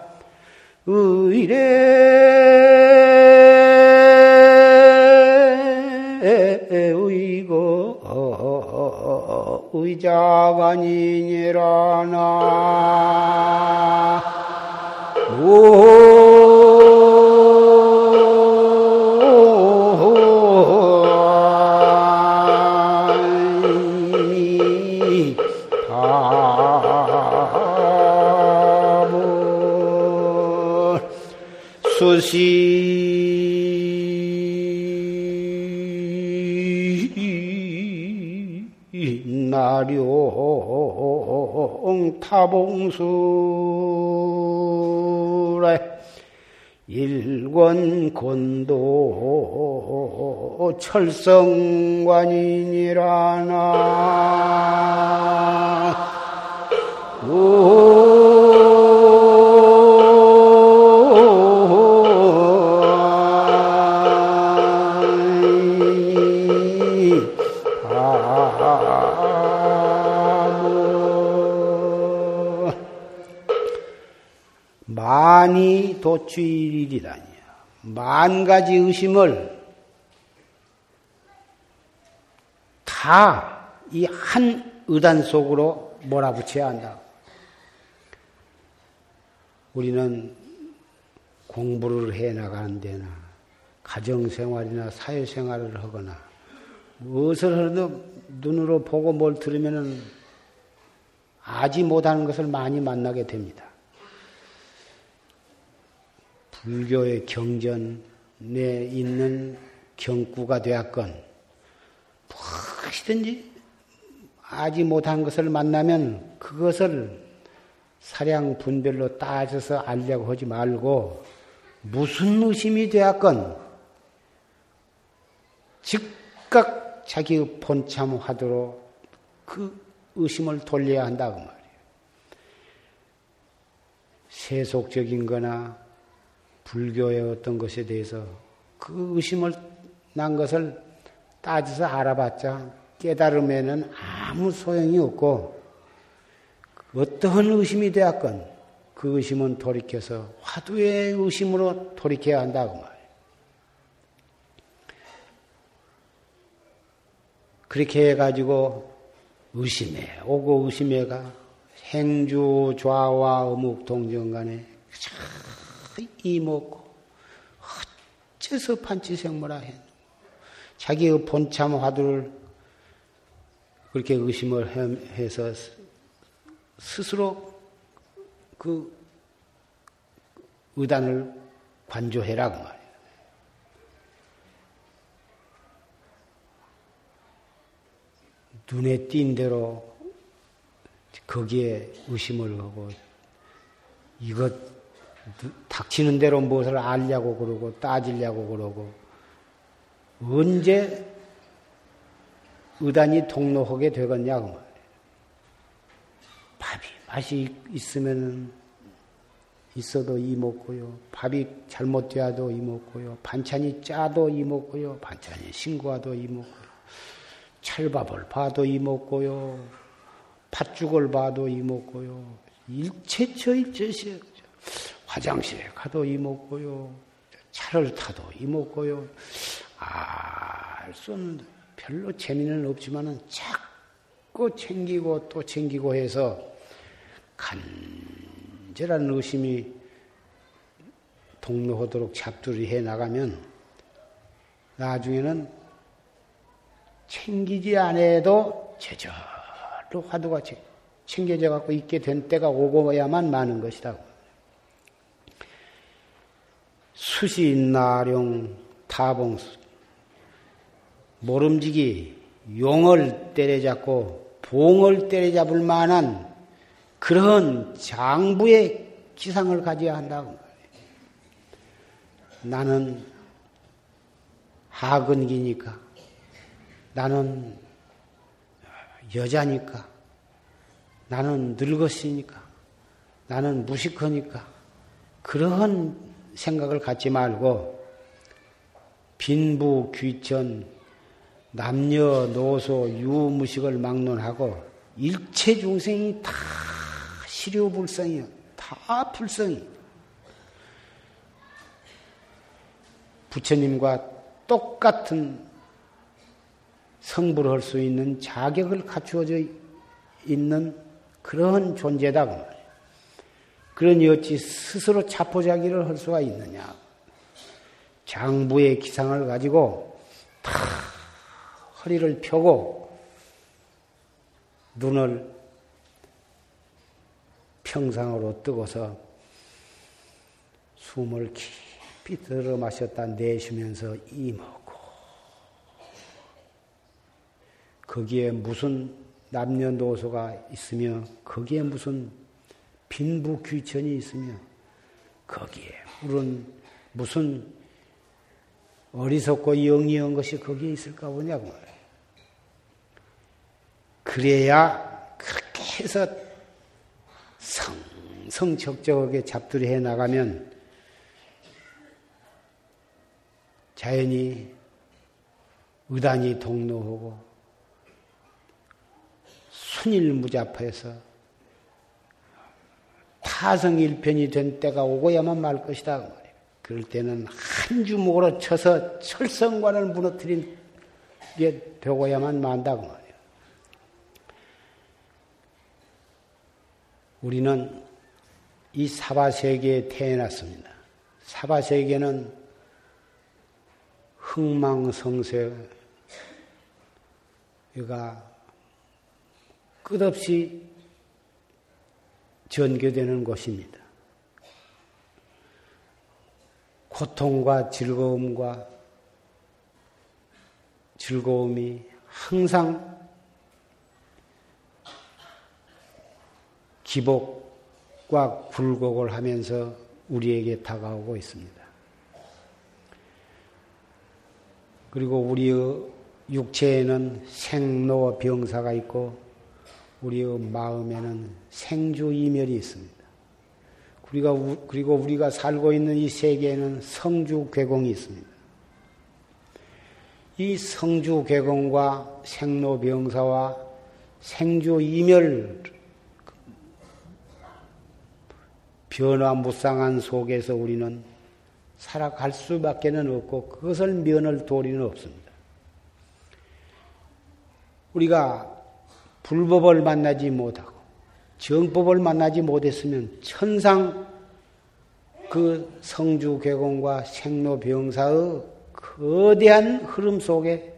[SPEAKER 1] 의례 의자가 아니니라나 일권 곤도 철성관이니라나 만이 도취일이라니요. 만 가지 의심을 다 이 한 의단 속으로 몰아붙여야 한다. 우리는 공부를 해 나가는 데나 가정생활이나 사회생활을 하거나 무엇을 하도 눈으로 보고 뭘 들으면은 아지 못하는 것을 많이 만나게 됩니다. 불교의 경전에 있는 경구가 되었건 무엇이든지 아지 못한 것을 만나면 그것을 사량 분별로 따져서 알려고 하지 말고 무슨 의심이 되었건 즉각 자기의 본참하도록 그 의심을 돌려야 한다고 그 말이에요. 세속적인 거나 불교의 어떤 것에 대해서 그 의심을 난 것을 따져서 알아봤자 깨달음에는 아무 소용이 없고 어떠한 의심이 되었건 그 의심은 돌이켜서 화두의 의심으로 돌이켜야 한다고 말이에요. 그렇게 해가지고 의심해 오고 의심해가 행주 좌와 어묵 동정 간에 이먹고 어째서 판치생모라 해. 자기의 본참 화두를 그렇게 의심을 해서 스스로 그 의단을 관조해라고 말이에요. 눈에 띈 대로 거기에 의심을 하고 이것 닥치는 대로 무엇을 알려고 그러고 따지려고 그러고 언제 의단이 동로하게 되겠냐고 그 말이에요. 밥이 맛이 있으면 있어도 이 먹고요. 밥이 잘못되어도 이 먹고요. 반찬이 짜도 이 먹고요. 반찬이 싱거워도 이 먹고요. 찰밥을 봐도 이 먹고요. 팥죽을 봐도 이 먹고요. 일체처 일체시 화장실에 가도 이먹고요. 차를 타도 이먹고요. 알수 없는 별로 재미는 없지만은 자꾸 챙기고 또 챙기고 해서 간절한 의심이 동로하도록 잡두리 해 나가면 나중에는 챙기지 않아도 제절로 화두가 챙겨져 갖고 있게 된 때가 오고야만 많은 것이다. 수시 나룡 타봉수. 모름지기 용을 때려잡고 봉을 때려잡을 만한 그런 장부의 기상을 가져야 한다고 나는 하근기니까 나는 여자니까 나는 늙었으니까 나는 무식하니까 그러한 생각을 갖지 말고 빈부 귀천 남녀 노소 유무식을 막론하고 일체 중생이 다 시료불성이요. 다 불성이. 부처님과 똑같은 성불할 수 있는 자격을 갖추어져 있는 그런 존재다. 그. 그러니 어찌 스스로 자포자기를 할 수가 있느냐. 장부의 기상을 가지고 다 허리를 펴고 눈을 평상으로 뜨고서 숨을 깊이 들어 마셨다 내쉬면서 이먹고 거기에 무슨 남녀노소가 있으며 거기에 무슨 빈부 귀천이 있으며 거기에 물은 무슨 어리석고 영리한 것이 거기에 있을까 보냐고. 그래야 그렇게 해서 성성적적하게 잡들이 해 나가면 자연히 의단이 동로하고 순일무잡해서 타성일편이 된 때가 오고야만 말 것이다. 그럴 때는 한 주먹으로 쳐서 철성관을 무너뜨린 게 되고야만 만다고 말이에요. 우리는 이 사바세계에 태어났습니다. 사바세계는 흥망성쇠가 끝없이 전개되는 곳입니다. 고통과 즐거움과 즐거움이 항상 기복과 굴곡을 하면서 우리에게 다가오고 있습니다. 그리고 우리의 육체에는 생로 병사가 있고 우리의 마음에는 생주 이멸이 있습니다. 우리가 그리고 우리가 살고 있는 이 세계에는 성주 괴공이 있습니다. 이 성주 괴공과 생로병사와 생주 이멸 변화 무쌍한 속에서 우리는 살아갈 수밖에는 없고 그것을 면할 도리는 없습니다. 우리가 불법을 만나지 못하고 정법을 만나지 못했으면 천상 그 성주 괴공과 생로병사의 거대한 흐름 속에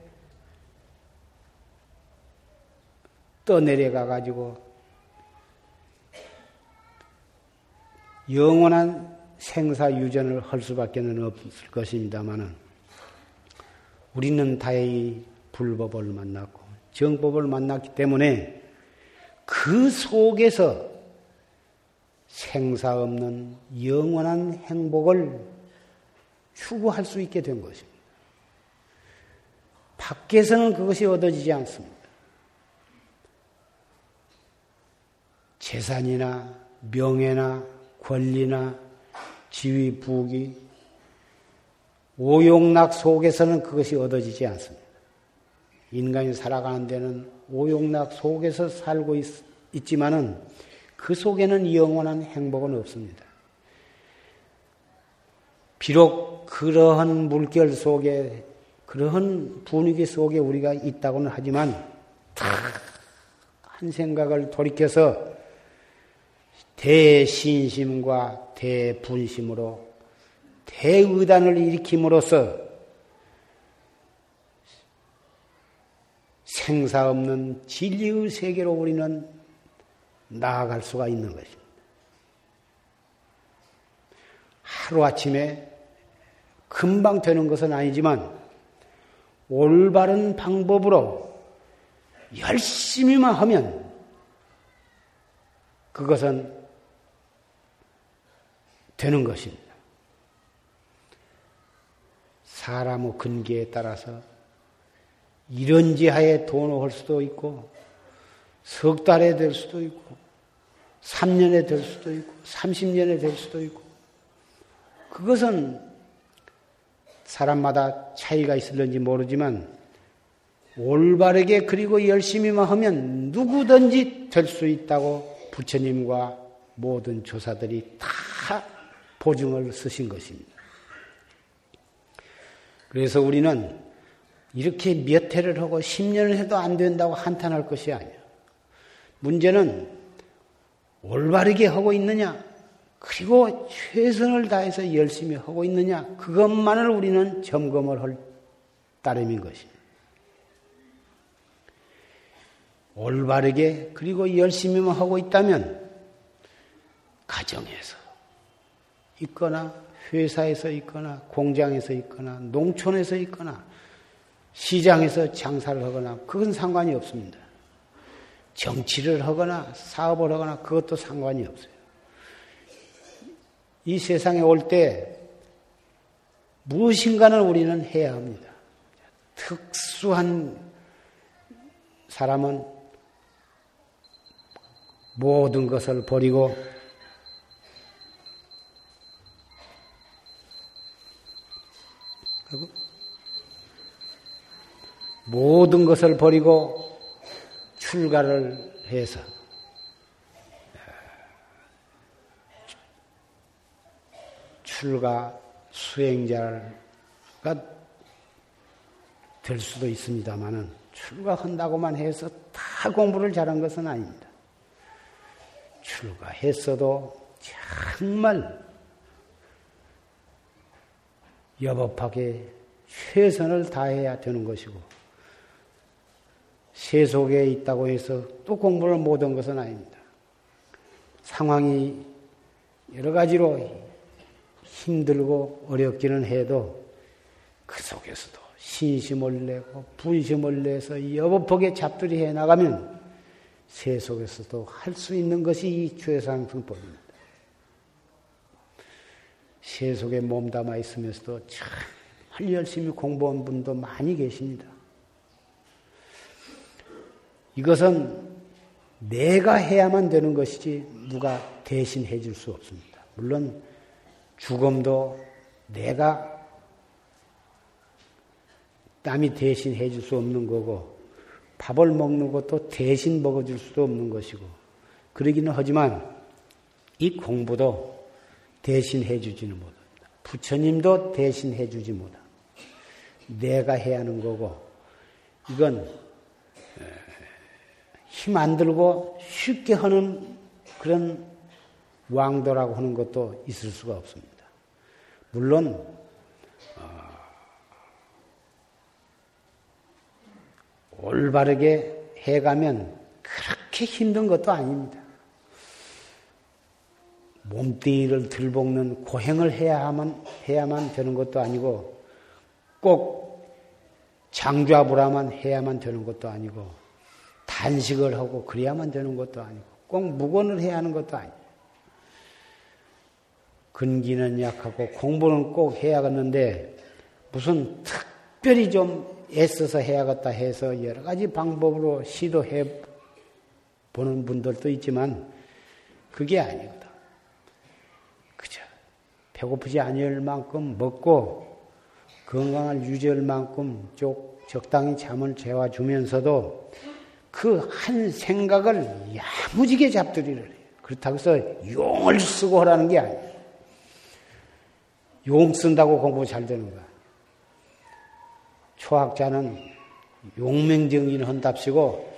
[SPEAKER 1] 떠내려가 가지고 영원한 생사 유전을 할 수밖에 없을 것입니다만은 우리는 다행히 불법을 만났고 정법을 만났기 때문에 그 속에서 생사 없는 영원한 행복을 추구할 수 있게 된 것입니다. 밖에서는 그것이 얻어지지 않습니다. 재산이나 명예나 권리나 지위 부귀 오용락 속에서는 그것이 얻어지지 않습니다. 인간이 살아가는 데는 오용락 속에서 살고 있, 있지만은 그 속에는 영원한 행복은 없습니다. 비록 그러한 물결 속에 그러한 분위기 속에 우리가 있다고는 하지만 한 생각을 돌이켜서 대신심과 대분심으로 대의단을 일으킴으로써 생사 없는 진리의 세계로 우리는 나아갈 수가 있는 것입니다. 하루아침에 금방 되는 것은 아니지만 올바른 방법으로 열심히만 하면 그것은 되는 것입니다. 사람의 근기에 따라서 이런 지하에 돈을 할 수도 있고 석 달에 될 수도 있고 3년에 될 수도 있고 30년에 될 수도 있고 그것은 사람마다 차이가 있을는지 모르지만 올바르게 그리고 열심히만 하면 누구든지 될 수 있다고 부처님과 모든 조사들이 다 보증을 쓰신 것입니다. 그래서 우리는 이렇게 몇 해를 하고 10년을 해도 안 된다고 한탄할 것이 아니야. 문제는 올바르게 하고 있느냐, 그리고 최선을 다해서 열심히 하고 있느냐, 그것만을 우리는 점검을 할 따름인 것입니다. 올바르게 그리고 열심히만 하고 있다면 가정에서 있거나 회사에서 있거나 공장에서 있거나 농촌에서 있거나 시장에서 장사를 하거나 그건 상관이 없습니다. 정치를 하거나 사업을 하거나 그것도 상관이 없어요. 이 세상에 올 때 무엇인가는 우리는 해야 합니다. 특수한 사람은 모든 것을 버리고 모든 것을 버리고 출가를 해서 출가 수행자가 될 수도 있습니다만은 출가한다고만 해서 다 공부를 잘한 것은 아닙니다. 출가했어도 정말 여법하게 최선을 다해야 되는 것이고 세속에 있다고 해서 또 공부를 못한 것은 아닙니다. 상황이 여러 가지로 힘들고 어렵기는 해도 그 속에서도 신심을 내고 분심을 내서 여법하게 잡들이 해 나가면 세속에서도 할 수 있는 것이 이 최상승법입니다. 세속에 몸담아 있으면서도 정말 열심히 공부한 분도 많이 계십니다. 이것은 내가 해야만 되는 것이지 누가 대신 해줄 수 없습니다. 물론 죽음도 내가 남이 대신 해줄 수 없는 거고 밥을 먹는 것도 대신 먹어줄 수도 없는 것이고 그러기는 하지만 이 공부도 대신 해주지는 못합니다. 부처님도 대신 해주지 못합니다. 내가 해야 하는 거고 이건 힘 안 들고 쉽게 하는 그런 왕도라고 하는 것도 있을 수가 없습니다. 물론 어, 올바르게 해가면 그렇게 힘든 것도 아닙니다. 몸뚱이를 들볶는 고행을 해야만 해야만 되는 것도 아니고 꼭 장좌부라만 해야만 되는 것도 아니고 단식을 하고 그래야만 되는 것도 아니고 꼭 무건을 해야 하는 것도 아니에요. 근기는 약하고 공부는 꼭 해야겠는데 무슨 특별히 좀 애써서 해야겠다 해서 여러 가지 방법으로 시도해 보는 분들도 있지만 그게 아니거든. 그죠. 배고프지 아니할 만큼 먹고 건강을 유지할 만큼 쪽 적당히 잠을 재워주면서도 그 한 생각을 야무지게 잡들이를 해요. 그렇다고 해서 용을 쓰고 하라는 게 아니에요. 용 쓴다고 공부 잘 되는 거야. 초학자는 용맹정진 한답시고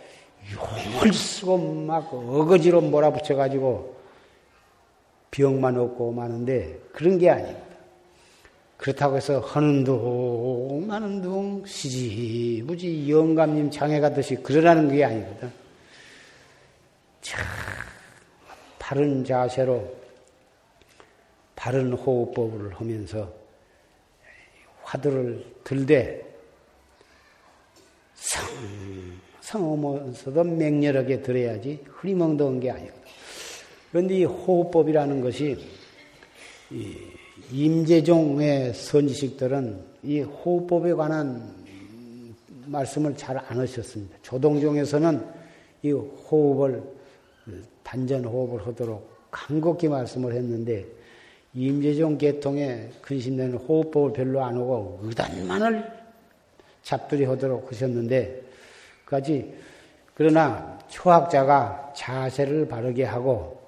[SPEAKER 1] 용을 쓰고 막 어거지로 몰아붙여가지고 병만 얻고 마는데 그런 게 아닙니다. 그렇다고 해서 하는 둥 마는 둥 시지무지 영감님 장애 가듯이 그러라는 게 아니거든. 참 바른 자세로 바른 호흡법을 하면서 화두를 들되 성, 성하면서도 맹렬하게 들어야지 흐리멍덩한 게 아니거든. 그런데 이 호흡법이라는 것이 임재종의 선지식들은 이 호흡법에 관한 말씀을 잘 안 하셨습니다. 조동종에서는 이 호흡을 단전 호흡을 하도록 간곡히 말씀을 했는데 임재종 계통에 근신되는 호흡법을 별로 안 하고 의단만을 잡들이 하도록 하셨는데 까지 그러나 초학자가 자세를 바르게 하고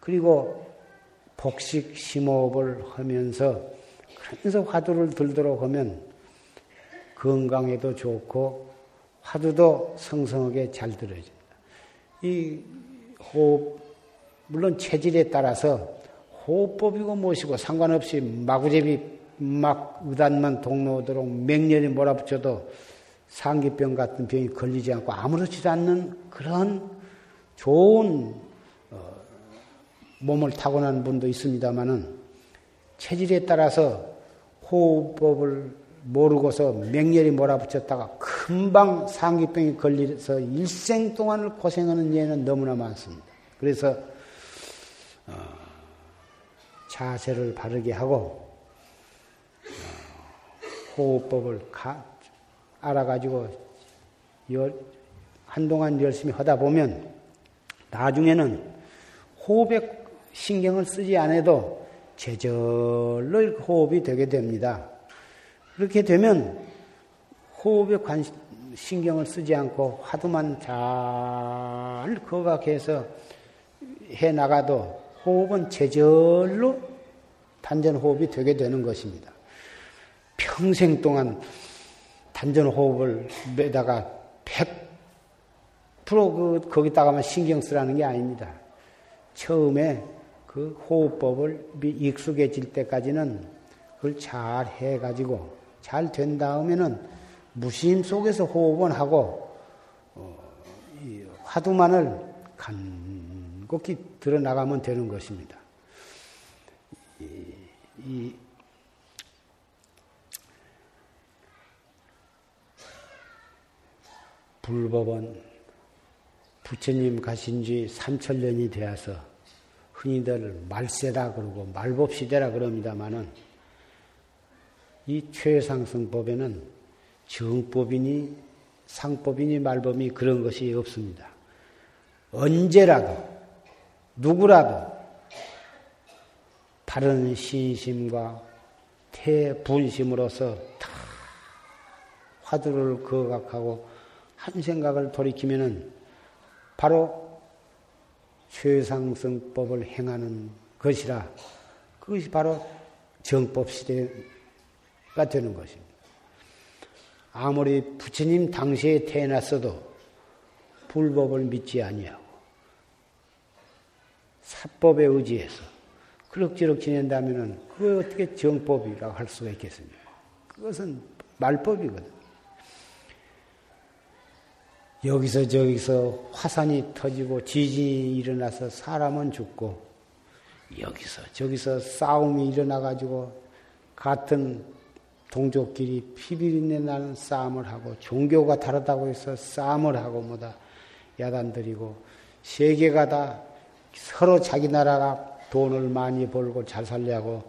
[SPEAKER 1] 그리고 복식 심호흡을 하면서 그러면서 화두를 들도록 하면 건강에도 좋고 화두도 성성하게 잘 들어집니다. 이 호흡 물론 체질에 따라서 호흡법이고 무엇이고 상관없이 마구제비 막 의단만 동로오도록 맹렬히 몰아붙여도 상기병 같은 병이 걸리지 않고 아무렇지도 않는 그런 좋은 어, 몸을 타고난 분도 있습니다만은 체질에 따라서 호흡법을 모르고서 맹렬히 몰아붙였다가 금방 상기병이 걸려서 일생 동안을 고생하는 예는 너무나 많습니다. 그래서 어, 자세를 바르게 하고 어, 호흡법을 가, 알아가지고 한동안 열심히 하다 보면 나중에는 호흡에 신경을 쓰지 않아도 제절로 호흡이 되게 됩니다. 그렇게 되면 호흡에 관 신경을 쓰지 않고 화두만 잘 거각해서 해 나가도 호흡은 제절로 단전 호흡이 되게 되는 것입니다. 평생 동안 단전 호흡을 매다가 100%그 거기다가만 신경 쓰라는 게 아닙니다. 처음에 그 호흡법을 익숙해질 때까지는 그걸 잘 해가지고 잘 된 다음에는 무심 속에서 호흡은 하고 어, 화두만을 간곡히 드러나가면 되는 것입니다. 이, 이 불법은 부처님 가신 지 3천년이 되어서 흔히들 말세다 그러고 말법시대라 그럽니다마는 이 최상승법에는 정법이니 상법이니 말법이 그런 것이 없습니다. 언제라도 누구라도 바른 신심과 태분심으로서 다 화두를 거각하고 한 생각을 돌이키면은 바로 최상승법을 행하는 것이라 그것이 바로 정법 시대가 되는 것입니다. 아무리 부처님 당시에 태어났어도 불법을 믿지 아니하고 사법에 의지해서 그럭저럭 지낸다면은 그걸 어떻게 정법이라고 할 수가 있겠습니까? 그것은 말법이거든. 여기서 저기서 화산이 터지고 지진이 일어나서 사람은 죽고 여기서 저기서 싸움이 일어나 가지고 같은 동족끼리 피비린내 나는 싸움을 하고 종교가 다르다고 해서 싸움을 하고 뭐다 야단들이고 세계가 다 서로 자기 나라가 돈을 많이 벌고 잘 살려고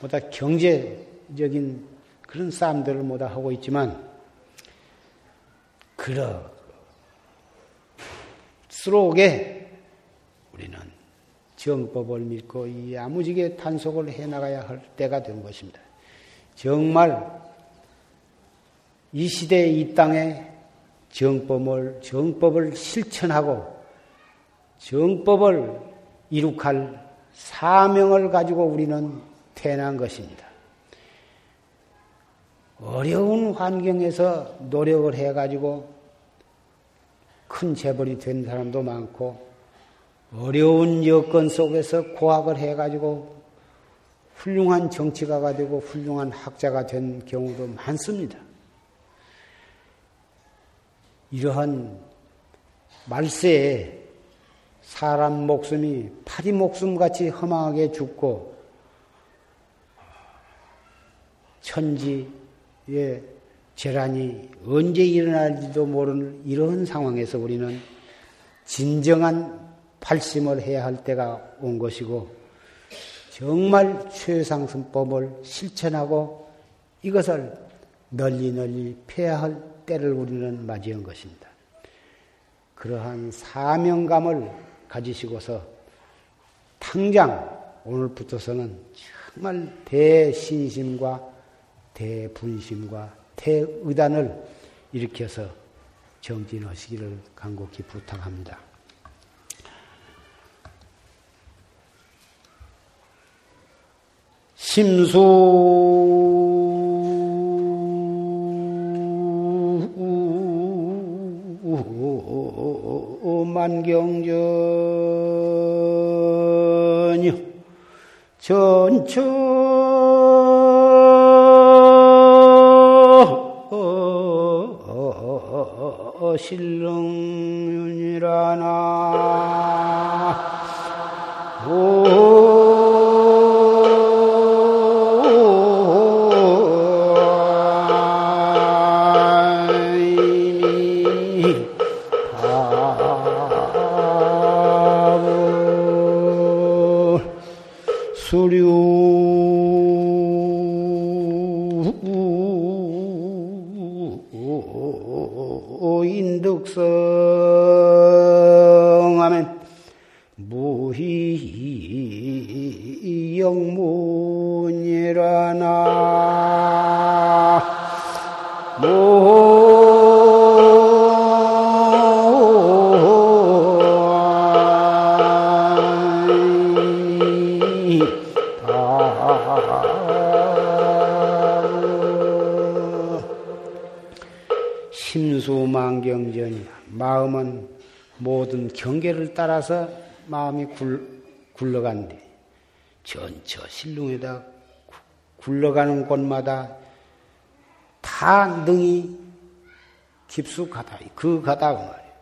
[SPEAKER 1] 뭐다 경제적인 그런 싸움들을 뭐다 하고 있지만 그 럴수록에 우리는 정법을 믿고 야무지게 단속을 해나가야 할 때가 된 것입니다. 정말 이 시대 이 땅에 정법을, 정법을 실천하고 정법을 이룩할 사명을 가지고 우리는 태어난 것입니다. 어려운 환경에서 노력을 해가지고 큰 재벌이 된 사람도 많고 어려운 여건 속에서 고학을 해가지고 훌륭한 정치가가 되고 훌륭한 학자가 된 경우도 많습니다. 이러한 말세에 사람 목숨이 파리 목숨같이 허망하게 죽고 천지의 재란이 언제 일어날지도 모르는 이런 상황에서 우리는 진정한 발심을 해야 할 때가 온 것이고 정말 최상승법을 실천하고 이것을 널리 널리 폐해야 할 때를 우리는 맞이한 것입니다. 그러한 사명감을 가지시고서 당장 오늘부터서는 정말 대신심과 대분심과 대의단을 일으켜서 정진하시기를 간곡히 부탁합니다. 심수 만경전요 전 처 신릉이라나 경계 따라서 마음이 굴, 굴러간대. 전처 실릉에다 굴러가는 곳마다 다 능이 깊숙하다. 그 가다 그 말이에요.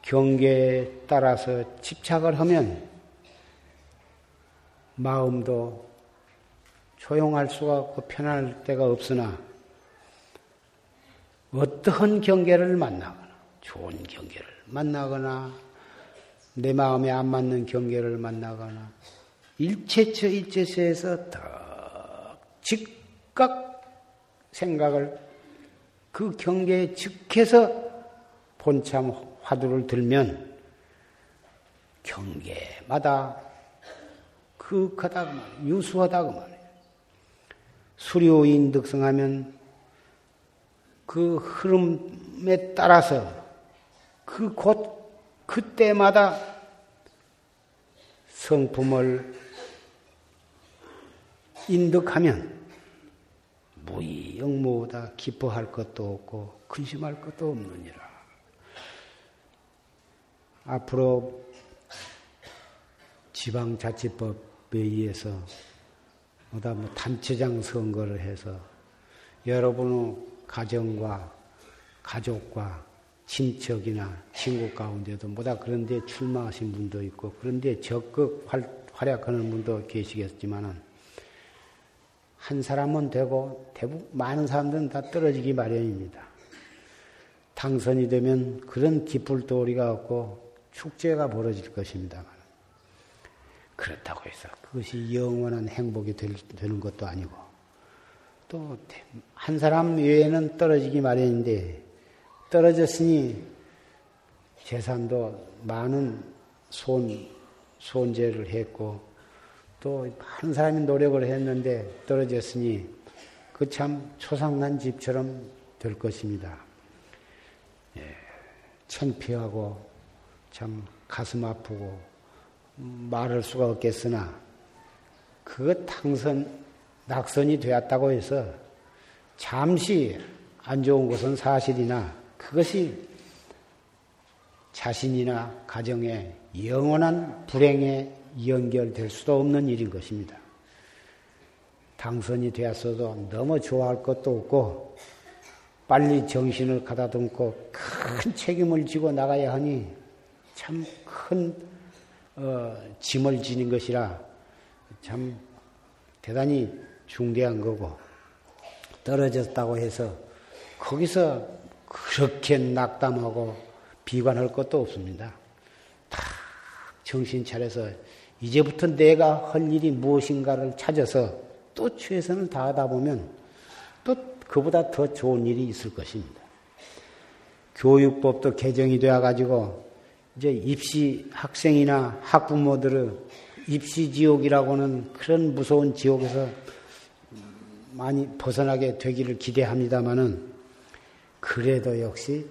[SPEAKER 1] 경계에 따라서 집착을 하면 마음도 조용할 수가 없고 편할 데가 없으나 어떠한 경계를 만나거나 좋은 경계를 만나거나 내 마음에 안 맞는 경계를 만나거나 일체처 일체처에서 더 즉각 생각을 그 경계에 즉해서 본참 화두를 들면 경계마다 그하다 유수하다 그 말이에요. 수료인 득성하면 그 흐름에 따라서 그곳 그때마다 성품을 인득하면 무이영무다 기뻐할 것도 없고 근심할 것도 없느니라. 앞으로 지방자치법에 의해서 뭐다 뭐 단체장 선거를 해서 여러분의 가정과 가족과 친척이나 친구 가운데도 뭐다 그런데 출마하신 분도 있고 그런데 적극 활, 활약하는 분도 계시겠지만은 한 사람은 되고 대부분 많은 사람들은 다 떨어지기 마련입니다. 당선이 되면 그런 기쁠 도리가 없고 축제가 벌어질 것입니다. 그렇다고 해서 그것이 영원한 행복이 될, 되는 것도 아니고 또 한 사람 외에는 떨어지기 마련인데 떨어졌으니 재산도 많은 손 손재를 했고 또한 사람이 노력을 했는데 떨어졌으니 그 참 초상난 집처럼 될 것입니다. 예, 창피하고 참 가슴 아프고 말할 수가 없겠으나 그 당선 낙선이 되었다고 해서 잠시 안 좋은 것은 사실이나 그것이 자신이나 가정에 영원한 불행에 연결될 수도 없는 일인 것입니다. 당선이 되었어도 너무 좋아할 것도 없고 빨리 정신을 가다듬고 큰 책임을 지고 나가야 하니 참큰 어, 짐을 지닌 것이라 참 대단히 중대한 거고 떨어졌다고 해서 거기서 그렇게 낙담하고 비관할 것도 없습니다. 다 정신 차려서 이제부터 내가 할 일이 무엇인가를 찾아서 또 최선을 다하다 보면 또 그보다 더 좋은 일이 있을 것입니다. 교육법도 개정이 되어 가지고 이제 입시 학생이나 학부모들의 입시 지옥이라고는 그런 무서운 지옥에서 많이 벗어나게 되기를 기대합니다마는 그래도 역시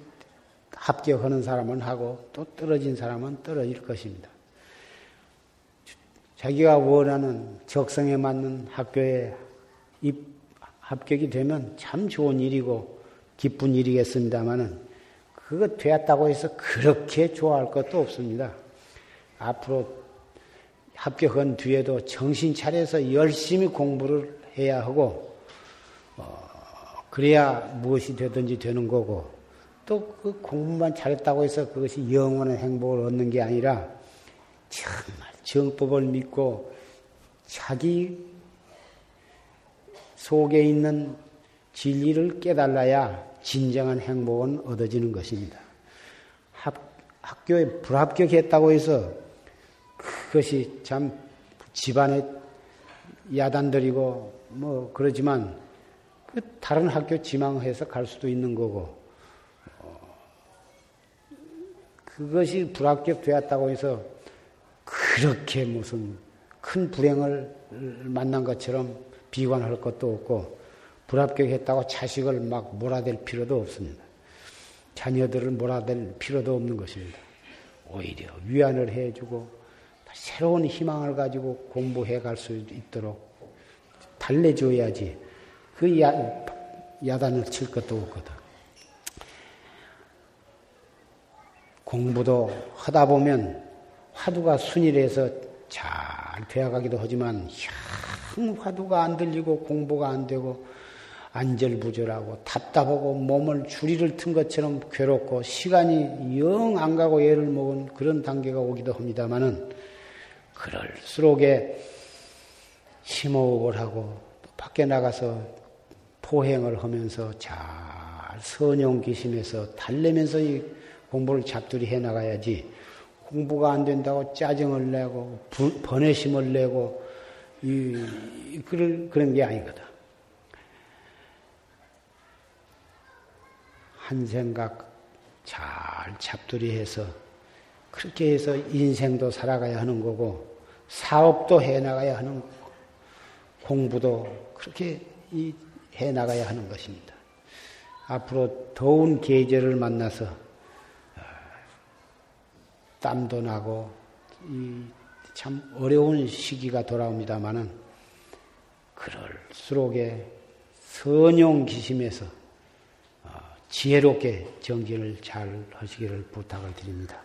[SPEAKER 1] 합격하는 사람은 하고 또 떨어진 사람은 떨어질 것입니다. 자기가 원하는 적성에 맞는 학교에 입, 합격이 되면 참 좋은 일이고 기쁜 일이겠습니다마는 그거 되었다고 해서 그렇게 좋아할 것도 없습니다. 앞으로 합격한 뒤에도 정신 차려서 열심히 공부를 해야 하고, 어, 그래야 무엇이 되든지 되는 거고, 또 그 공부만 잘했다고 해서 그것이 영원한 행복을 얻는 게 아니라, 정말 정법을 믿고 자기 속에 있는 진리를 깨달아야 진정한 행복은 얻어지는 것입니다. 학, 학교에 불합격했다고 해서 그것이 참 집안에 야단들이고 뭐 그러지만 그 다른 학교 지망해서 갈 수도 있는 거고 어, 그것이 불합격되었다고 해서 그렇게 무슨 큰 불행을 만난 것처럼 비관할 것도 없고 불합격했다고 자식을 막 몰아댈 필요도 없습니다. 자녀들을 몰아댈 필요도 없는 것입니다. 오히려 위안을 해주고 새로운 희망을 가지고 공부해 갈 수 있도록 달래줘야지 그 야, 야단을 칠 것도 없거든. 공부도 하다 보면 화두가 순일해서 잘 되어가기도 하지만 향 화두가 안 들리고 공부가 안 되고 안절부절하고 답답하고 몸을 주리를 튼 것처럼 괴롭고 시간이 영 안 가고 애를 먹은 그런 단계가 오기도 합니다마는 그럴수록에 심호흡을 하고 밖에 나가서 포행을 하면서 잘 선용기심에서 달래면서 이 공부를 잡들이 해 나가야지 공부가 안 된다고 짜증을 내고 번외심을 내고 이 그런 그런 게 아니거든. 한 생각 잘 잡두리 해서 그렇게 해서 인생도 살아가야 하는 거고 사업도 해 나가야 하는 거고 공부도 그렇게 해 나가야 하는 것입니다. 앞으로 더운 계절을 만나서 어, 땀도 나고 참 어려운 시기가 돌아옵니다마는 그럴수록에 선용 기심에서 지혜롭게 정진을 잘 하시기를 부탁을 드립니다.